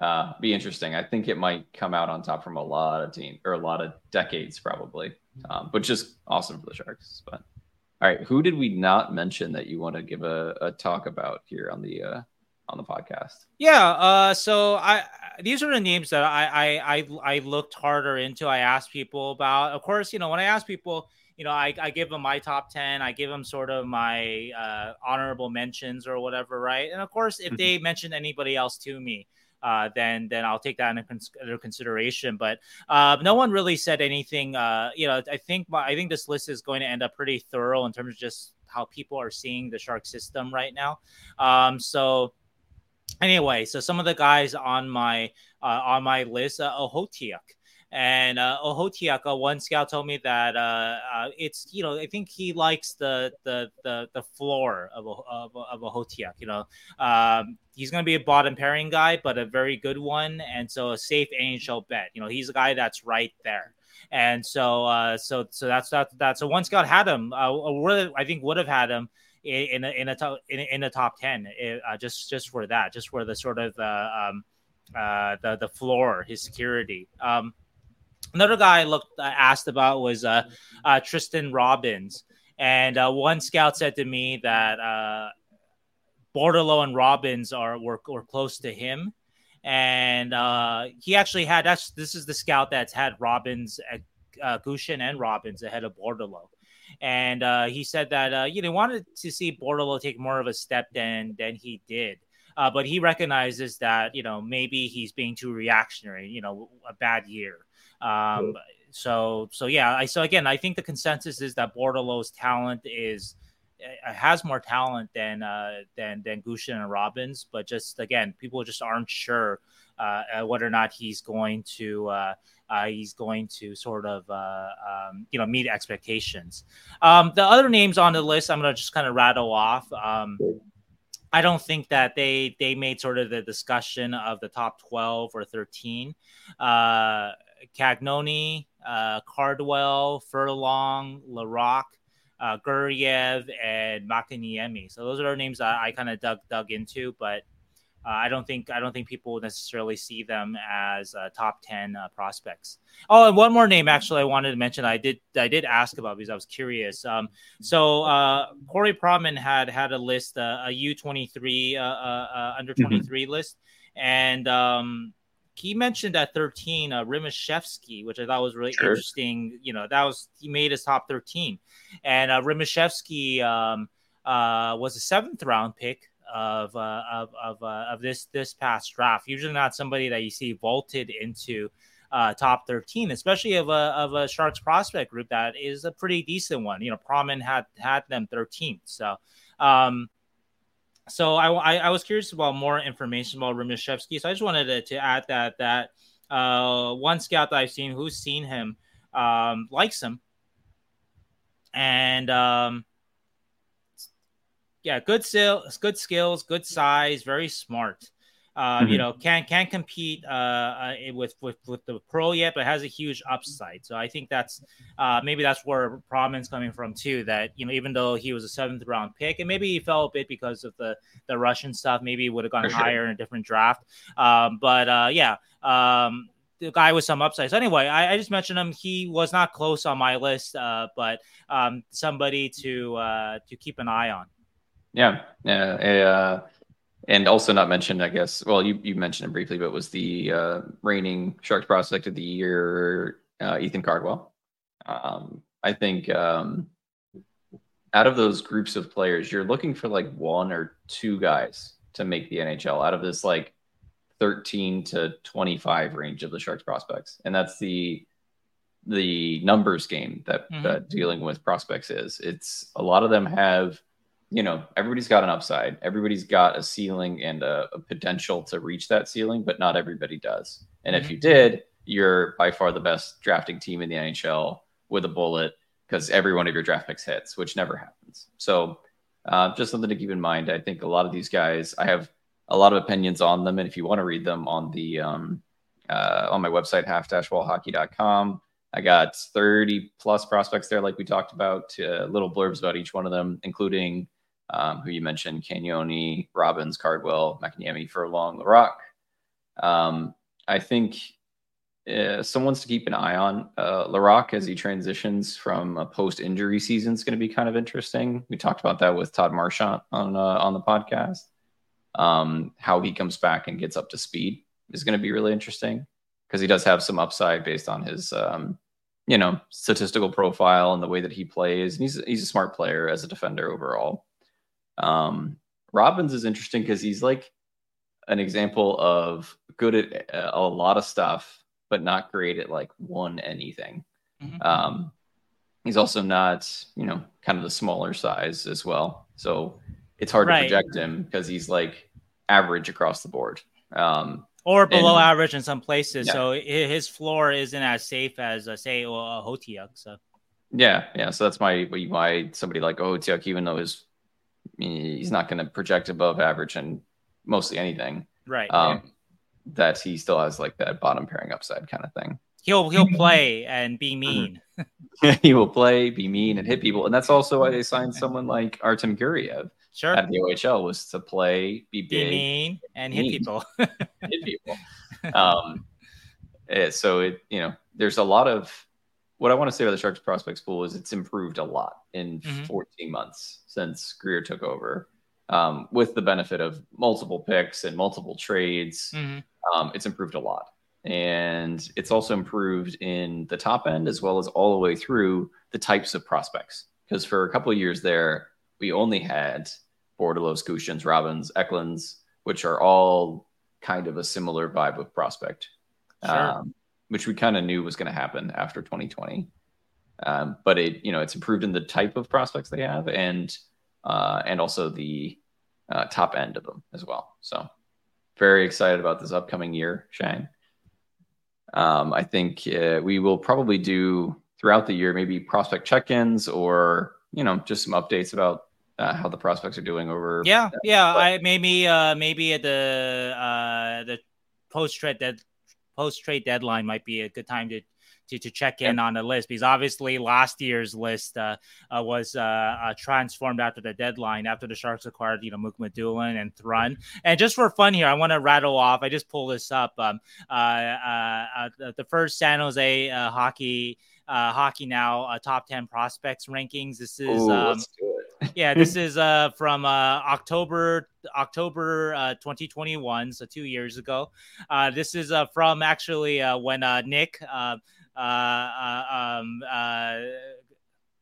uh, be interesting. I think it might come out on top from a lot of team or a lot of decades probably, um, but just awesome for the Sharks. But all right, who did we not mention that you want to give a, a talk about here on the uh, on the podcast? Yeah, uh, so I these are the names that I, I I I looked harder into. I asked people about. Of course, you know when I ask people you know, I, I give them my top 10. I give them sort of my uh, honorable mentions or whatever, right? And of course, if mm-hmm. they mention anybody else to me, uh, then then I'll take that into, consideration. But uh, no one really said anything. Uh, you know, I think my, I think this list is going to end up pretty thorough in terms of just how people are seeing the shark system right now. Um, so anyway, so some of the guys on my uh, on my list, uh, Okhotiuk. And uh, Okhotiuk, one scout told me that uh, uh, it's you know I think he likes the the the, the floor of of, of Okhotiuk. You know, um, he's going to be a bottom pairing guy, but a very good one, and so a safe NHL bet. You know, he's a guy that's right there. And so, uh, so, so that's that. That so one scout had him. Uh, I think would have had him in a in a top in, in a top ten, uh, just just for that, just for the sort of the um, uh, the the floor, his security. Um, Another guy I looked uh, asked about was uh, uh, Tristen Robins, and uh, one scout said to me that uh, Bordeleau and Robins are were, were close to him, and uh, he actually had that's this is the scout that's had Robins, uh, Gushchin and Robins ahead of Bordeleau. And uh, he said that uh, you know wanted to see Bordeleau take more of a step than than he did. Uh, but he recognizes that you know maybe he's being too reactionary. You know, a bad year. Um, so so yeah, I so again, I think the consensus is that Bordeleau's talent is uh, has more talent than uh, than than Gushchin and Robins, but just again, people just aren't sure uh, whether or not he's going to uh, uh, he's going to sort of uh, um, you know meet expectations. Um, the other names on the list, I'm going to just kind of rattle off. Um, I don't think that they they made sort of the discussion of the top 12 or 13. Cagnoni, uh, Cardwell, Furlong, Larocque, uh, Guriev, and Makiniemi. So those are names I, I kind of dug dug into, but uh, I don't think I don't think people necessarily see them as uh, top ten uh, prospects. Oh, and one more name actually I wanted to mention. I did I did ask about because I was curious. Um, so uh, Corey Pronman had had a list, uh, a U twenty three uh, uh, under twenty three mm-hmm. list, and um, he mentioned at 13 uh, Rimashevsky, which I thought was really sure. interesting. You know, that was he made his top 13, and uh, Rimashevsky um, uh, was a seventh round pick of uh, of of, uh, of this this past draft. Usually not somebody that you see vaulted into uh, top 13, especially of a of a Sharks prospect group that is a pretty decent one. You know, Pronman had had them 13th, so. Um, so I, I, I, was curious about more information about Rimashevsky. So I just wanted to, to add that that uh, one scout that I've seen who's seen him um, likes him, and um, yeah, good skills, good skills, good size, very smart. Uh, mm-hmm. You know, can't can't compete uh, uh, with with with the pro yet, but has a huge upside. So I think that's uh, maybe that's where Pronman's coming from too. That you know, even though he was a seventh round pick, and maybe he fell a bit because of the the Russian stuff, maybe he would have gone For higher in a different draft. Um, but uh, yeah. Um, the guy with some upside. So anyway, I, I, just mentioned him. He was not close on my list, uh, but um, somebody to uh, to keep an eye on. Yeah, yeah. A, uh, and also not mentioned, I guess. Well, you, you mentioned it briefly, but was the uh, reigning Sharks prospect of the year, uh, Ethan Cardwell. Um, I think um, out of those groups of players, you're looking for like one or two guys to make the NHL out of this like 13 to 25 range of the Sharks prospects, and that's the the numbers game that, mm-hmm. that dealing with prospects is. It's a lot of them have you know, everybody's got an upside. Everybody's got a ceiling and a, a potential to reach that ceiling, but not everybody does. And mm-hmm. if you did, you're by far the best drafting team in the NHL with a bullet because every one of your draft picks hits, which never happens. So, uh, just something to keep in mind. I think a lot of these guys, I have a lot of opinions on them, and if you want to read them on the um, uh, on my website, half-wallhockey.com, I got 30 plus prospects there, like we talked about, uh, little blurbs about each one of them, including um, who you mentioned, Cagnoni, Robins, Cardwell, Makiniemi, Furlong, Larocque. Um, I think uh, someone's to keep an eye on. Uh, Larocque, as he transitions from a post-injury season, is going to be kind of interesting. We talked about that with Todd Marchant on uh, on the podcast. Um, how he comes back and gets up to speed is going to be really interesting because he does have some upside based on his, um, you know statistical profile and the way that he plays. And he's he's a smart player as a defender overall. Um, Robins is interesting because he's like an example of good at a lot of stuff, but not great at like one anything. Mm-hmm. Um, he's also not, you know, kind of the smaller size as well. So it's hard right. to project him because he's like average across the board. Um, or below and, average in some places. Yeah. So his floor isn't as safe as, uh, say, a Okhotiuk. So yeah, yeah. So that's my why somebody like Okhotiuk, even though his he's not going to project above average and mostly anything, right? Um, that he still has like that bottom pairing upside kind of thing. He'll he'll play and be mean. he will play, be mean, and hit people, and that's also why they signed someone like Artem Guriev. Sure. At the OHL was to play, be big, be mean, and mean. hit people. hit people. Um, eh, so it you know there's a lot of what I want to say about the Sharks prospects pool is it's improved a lot in mm-hmm. 14 months since Grier took over, um, with the benefit of multiple picks and multiple trades. Mm-hmm. Um, it's improved a lot, and it's also improved in the top end as well as all the way through the types of prospects. Because for a couple of years there, we only had Bordeleau, Gushchins, Robins, Eklunds, which are all kind of a similar vibe of prospect. Sure. Um, which we kind of knew was going to happen after 2020. Um, but it, you know, it's improved in the type of prospects they have and uh, and also the uh, top end of them as well. So very excited about this upcoming year, Sheng. Um, I think uh, we will probably do throughout the year maybe prospect check-ins or you know just some updates about uh, how the prospects are doing over. Yeah, yeah. But, I maybe uh, maybe at the uh, the post trade that post trade deadline might be a good time to to, to check in on the list because obviously last year's list uh, uh, was uh, uh transformed after the deadline after the Sharks acquired you know Mukhamadullin and Thrun. And just for fun here, I want to rattle off. I just pulled this up. Um, uh, uh, the first San Jose hockey hockey now top ten prospects rankings. This is. Ooh, um, yeah, this is uh, from uh, October October uh, 2021, so two years ago. Uh, this is uh, from actually uh, when uh, Nick uh, uh, uh, um, uh,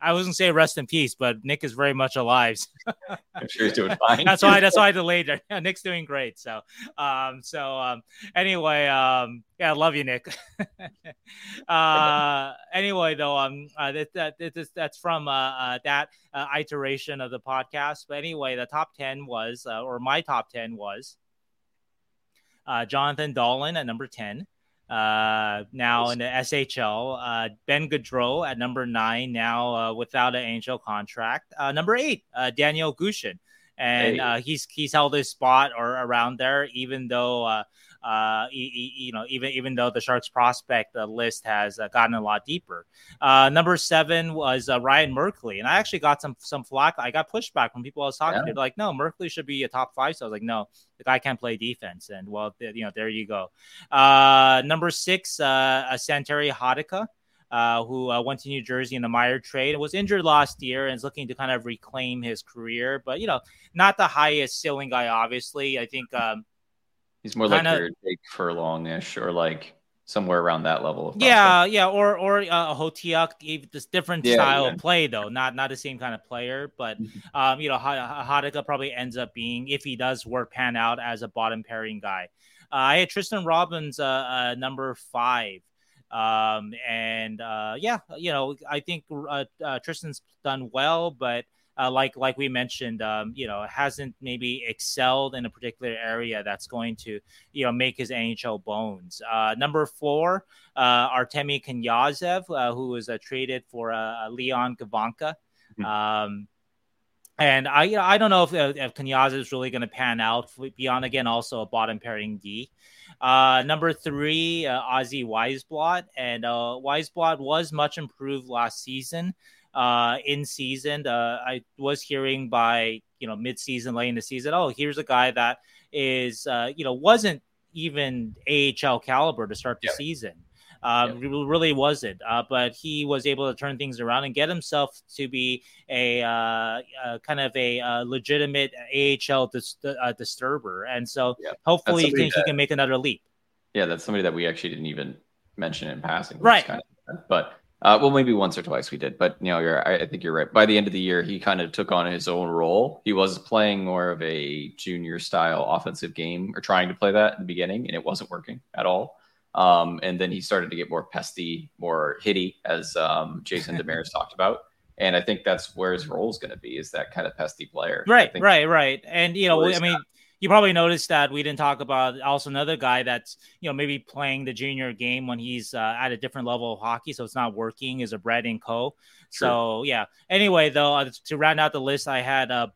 I wasn't say rest in peace, but Nick is very much alive. I'm sure he's doing fine. that's why that's why I delayed it. Nick's doing great. So um so um anyway, um yeah, I love you, Nick. uh anyway though, um uh, that, that, that that's from uh, uh that uh, iteration of the podcast. But anyway, the top 10 was uh, or my top 10 was uh Jonathan Dahlen at number 10. Uh, now in the SHL, uh, Ben Gaudreau at number nine, now uh, without an NHL contract. Uh, number eight, uh, Danil Gushchin. and hey. Uh, he's he's held his spot or around there, even though uh, you know, even even though the Sharks prospect uh, list has uh, gotten a lot deeper. Uh, number seven was uh, Ryan Merkley, and I actually got some some flack. I got pushback from people I was talking yeah. to. They're like, no, Merkley should be a top five. So I was like, no, the guy can't play defense. And well, you know, there you go. Uh, number six, uh, Santeri Hatakka. Uh, who uh, went to New Jersey in the Meier trade, was injured last year and is looking to kind of reclaim his career. But you know, not the highest ceiling guy, obviously. I think um, He's more like your Jake Furlong-ish or like somewhere around that level. yeah, yeah, or or a uh, Okhotiuk, this different yeah, style yeah. of play though, not not the same kind of player, but mm-hmm. um, you know, Hatakka probably ends up being if he does work pan out as a bottom pairing guy. Uh, I had Tristen Robins, uh, uh, number five. Um, and uh, yeah, you know, I think uh, uh, Tristen's done well, but uh, like like we mentioned, um, you know, hasn't maybe excelled in a particular area that's going to, you know, make his NHL bones. Uh, number four, uh, Artemi Knyazev, uh, who was uh, traded for uh, Leon Gawanka. Mm-hmm. Um, and I, you know, I don't know if, if Knyazev is really going to pan out beyond again also a bottom pairing D. Uh, number three, uh, Ozzy Wiesblatt, and uh, Wiesblatt was much improved last season uh, in season. Uh, I was hearing by you know mid season, late in the season, oh, here's a guy that is uh, you know wasn't even AHL caliber to start the yeah. season. Uh, yeah. Really wasn't, uh, but he was able to turn things around and get himself to be a, uh, kind of a uh, legitimate AHL dis- uh, disturber, and so yeah. hopefully he can, that, he can make another leap. Yeah, that's somebody that we actually didn't even mention in passing, right? Kind of, but Uh, well, maybe once or twice we did, but you know, you're, I, I think you're right. By the end of the year, he kind of took on his own role. He was playing more of a junior style offensive game, or trying to play that in the beginning, and it wasn't working at all. Um, and then he started to get more pesty, more hitty, as um, Jason Demers talked about. And I think that's where his role is going to be, is that kind of pesty player. Right, right, right. And you know, I mean. That you probably noticed that we didn't talk about also another guy that's you know maybe playing the junior game when he's uh, at a different level of hockey, so it's not working. Is a Brandon Coe. So yeah. Anyway, though, uh, to round out the list, I had uh,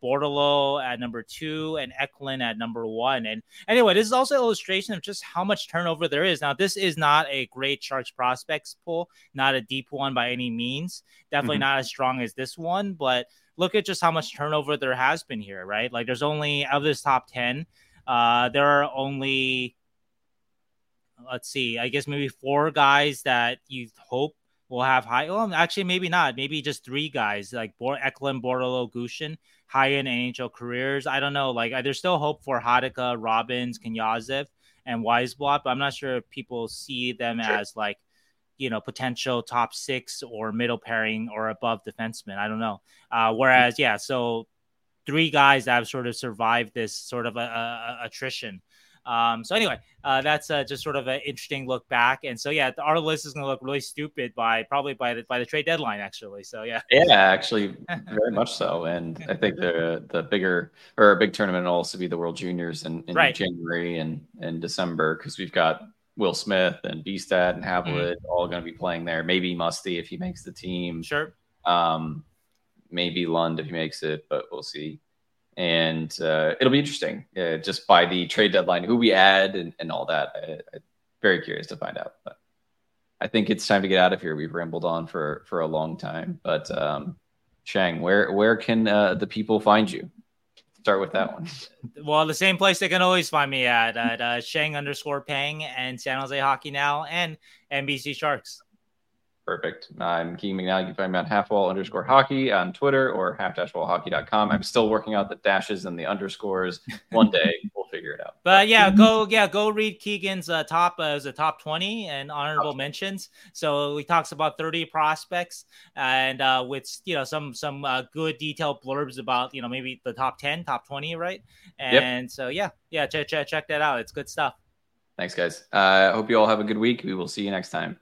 at number two and Eklund at number one. And anyway, this is also illustration of just how much turnover there is. Now, this is not a great Sharks prospects pool, not a deep one by any means. Definitely mm-hmm. not as strong as this one, but look at just how much turnover there has been here, right? Like there's only of this top 10, uh, there are only let's see, I guess maybe four guys that you hope will have high. Well, actually, maybe not. Maybe just three guys like Bor- Eklund, Bordeleau, Gushchin, high end NHL careers. I don't know. Like, there's still hope for Hatakka, Robins, Knyazev, and Wiesblatt, but I'm not sure if people see them sure. as like you know potential top six or middle pairing or above defenseman. I don't know. Uh, whereas, yeah, so three guys that have sort of survived this sort of a, a, a attrition. Um, so anyway, uh, that's uh, just sort of an interesting look back. And so yeah, our list is going to look really stupid by probably by the by the trade deadline actually. So yeah, yeah, actually, very much so. And I think the the bigger or a big tournament will also be the World Juniors in, in right. January and and December because we've got Will Smith and Bjugstad and Havlat mm. all going to be playing there. Maybe Musty if he makes the team. Sure. Um, maybe Lund if he makes it, but we'll see. And uh, it'll be interesting uh, just by the trade deadline, who we add and, and all that. I, am very curious to find out. But I think it's time to get out of here. We've rambled on for for a long time. But um, Sheng, where where can uh, the people find you? Start with that one. Well, the same place they can always find me at at uh, Sheng underscore Peng and San Jose Hockey Now and NBC Sharks. Perfect. I'm Keegan McNally. You can find me on halfwall underscore hockey on Twitter or half-wallhockey.com. I'm still working out the dashes and the underscores. One day we'll figure it out. But yeah, go yeah, go read Keegan's uh, top uh, as a top 20 and honorable okay. mentions. So he talks about 30 prospects and uh, with you know some some uh, good detailed blurbs about you know maybe the top 10, top 20, right? And yep. so yeah, yeah, check check check that out. It's good stuff. Thanks, guys. Uh, I hope you all have a good week. We will see you next time.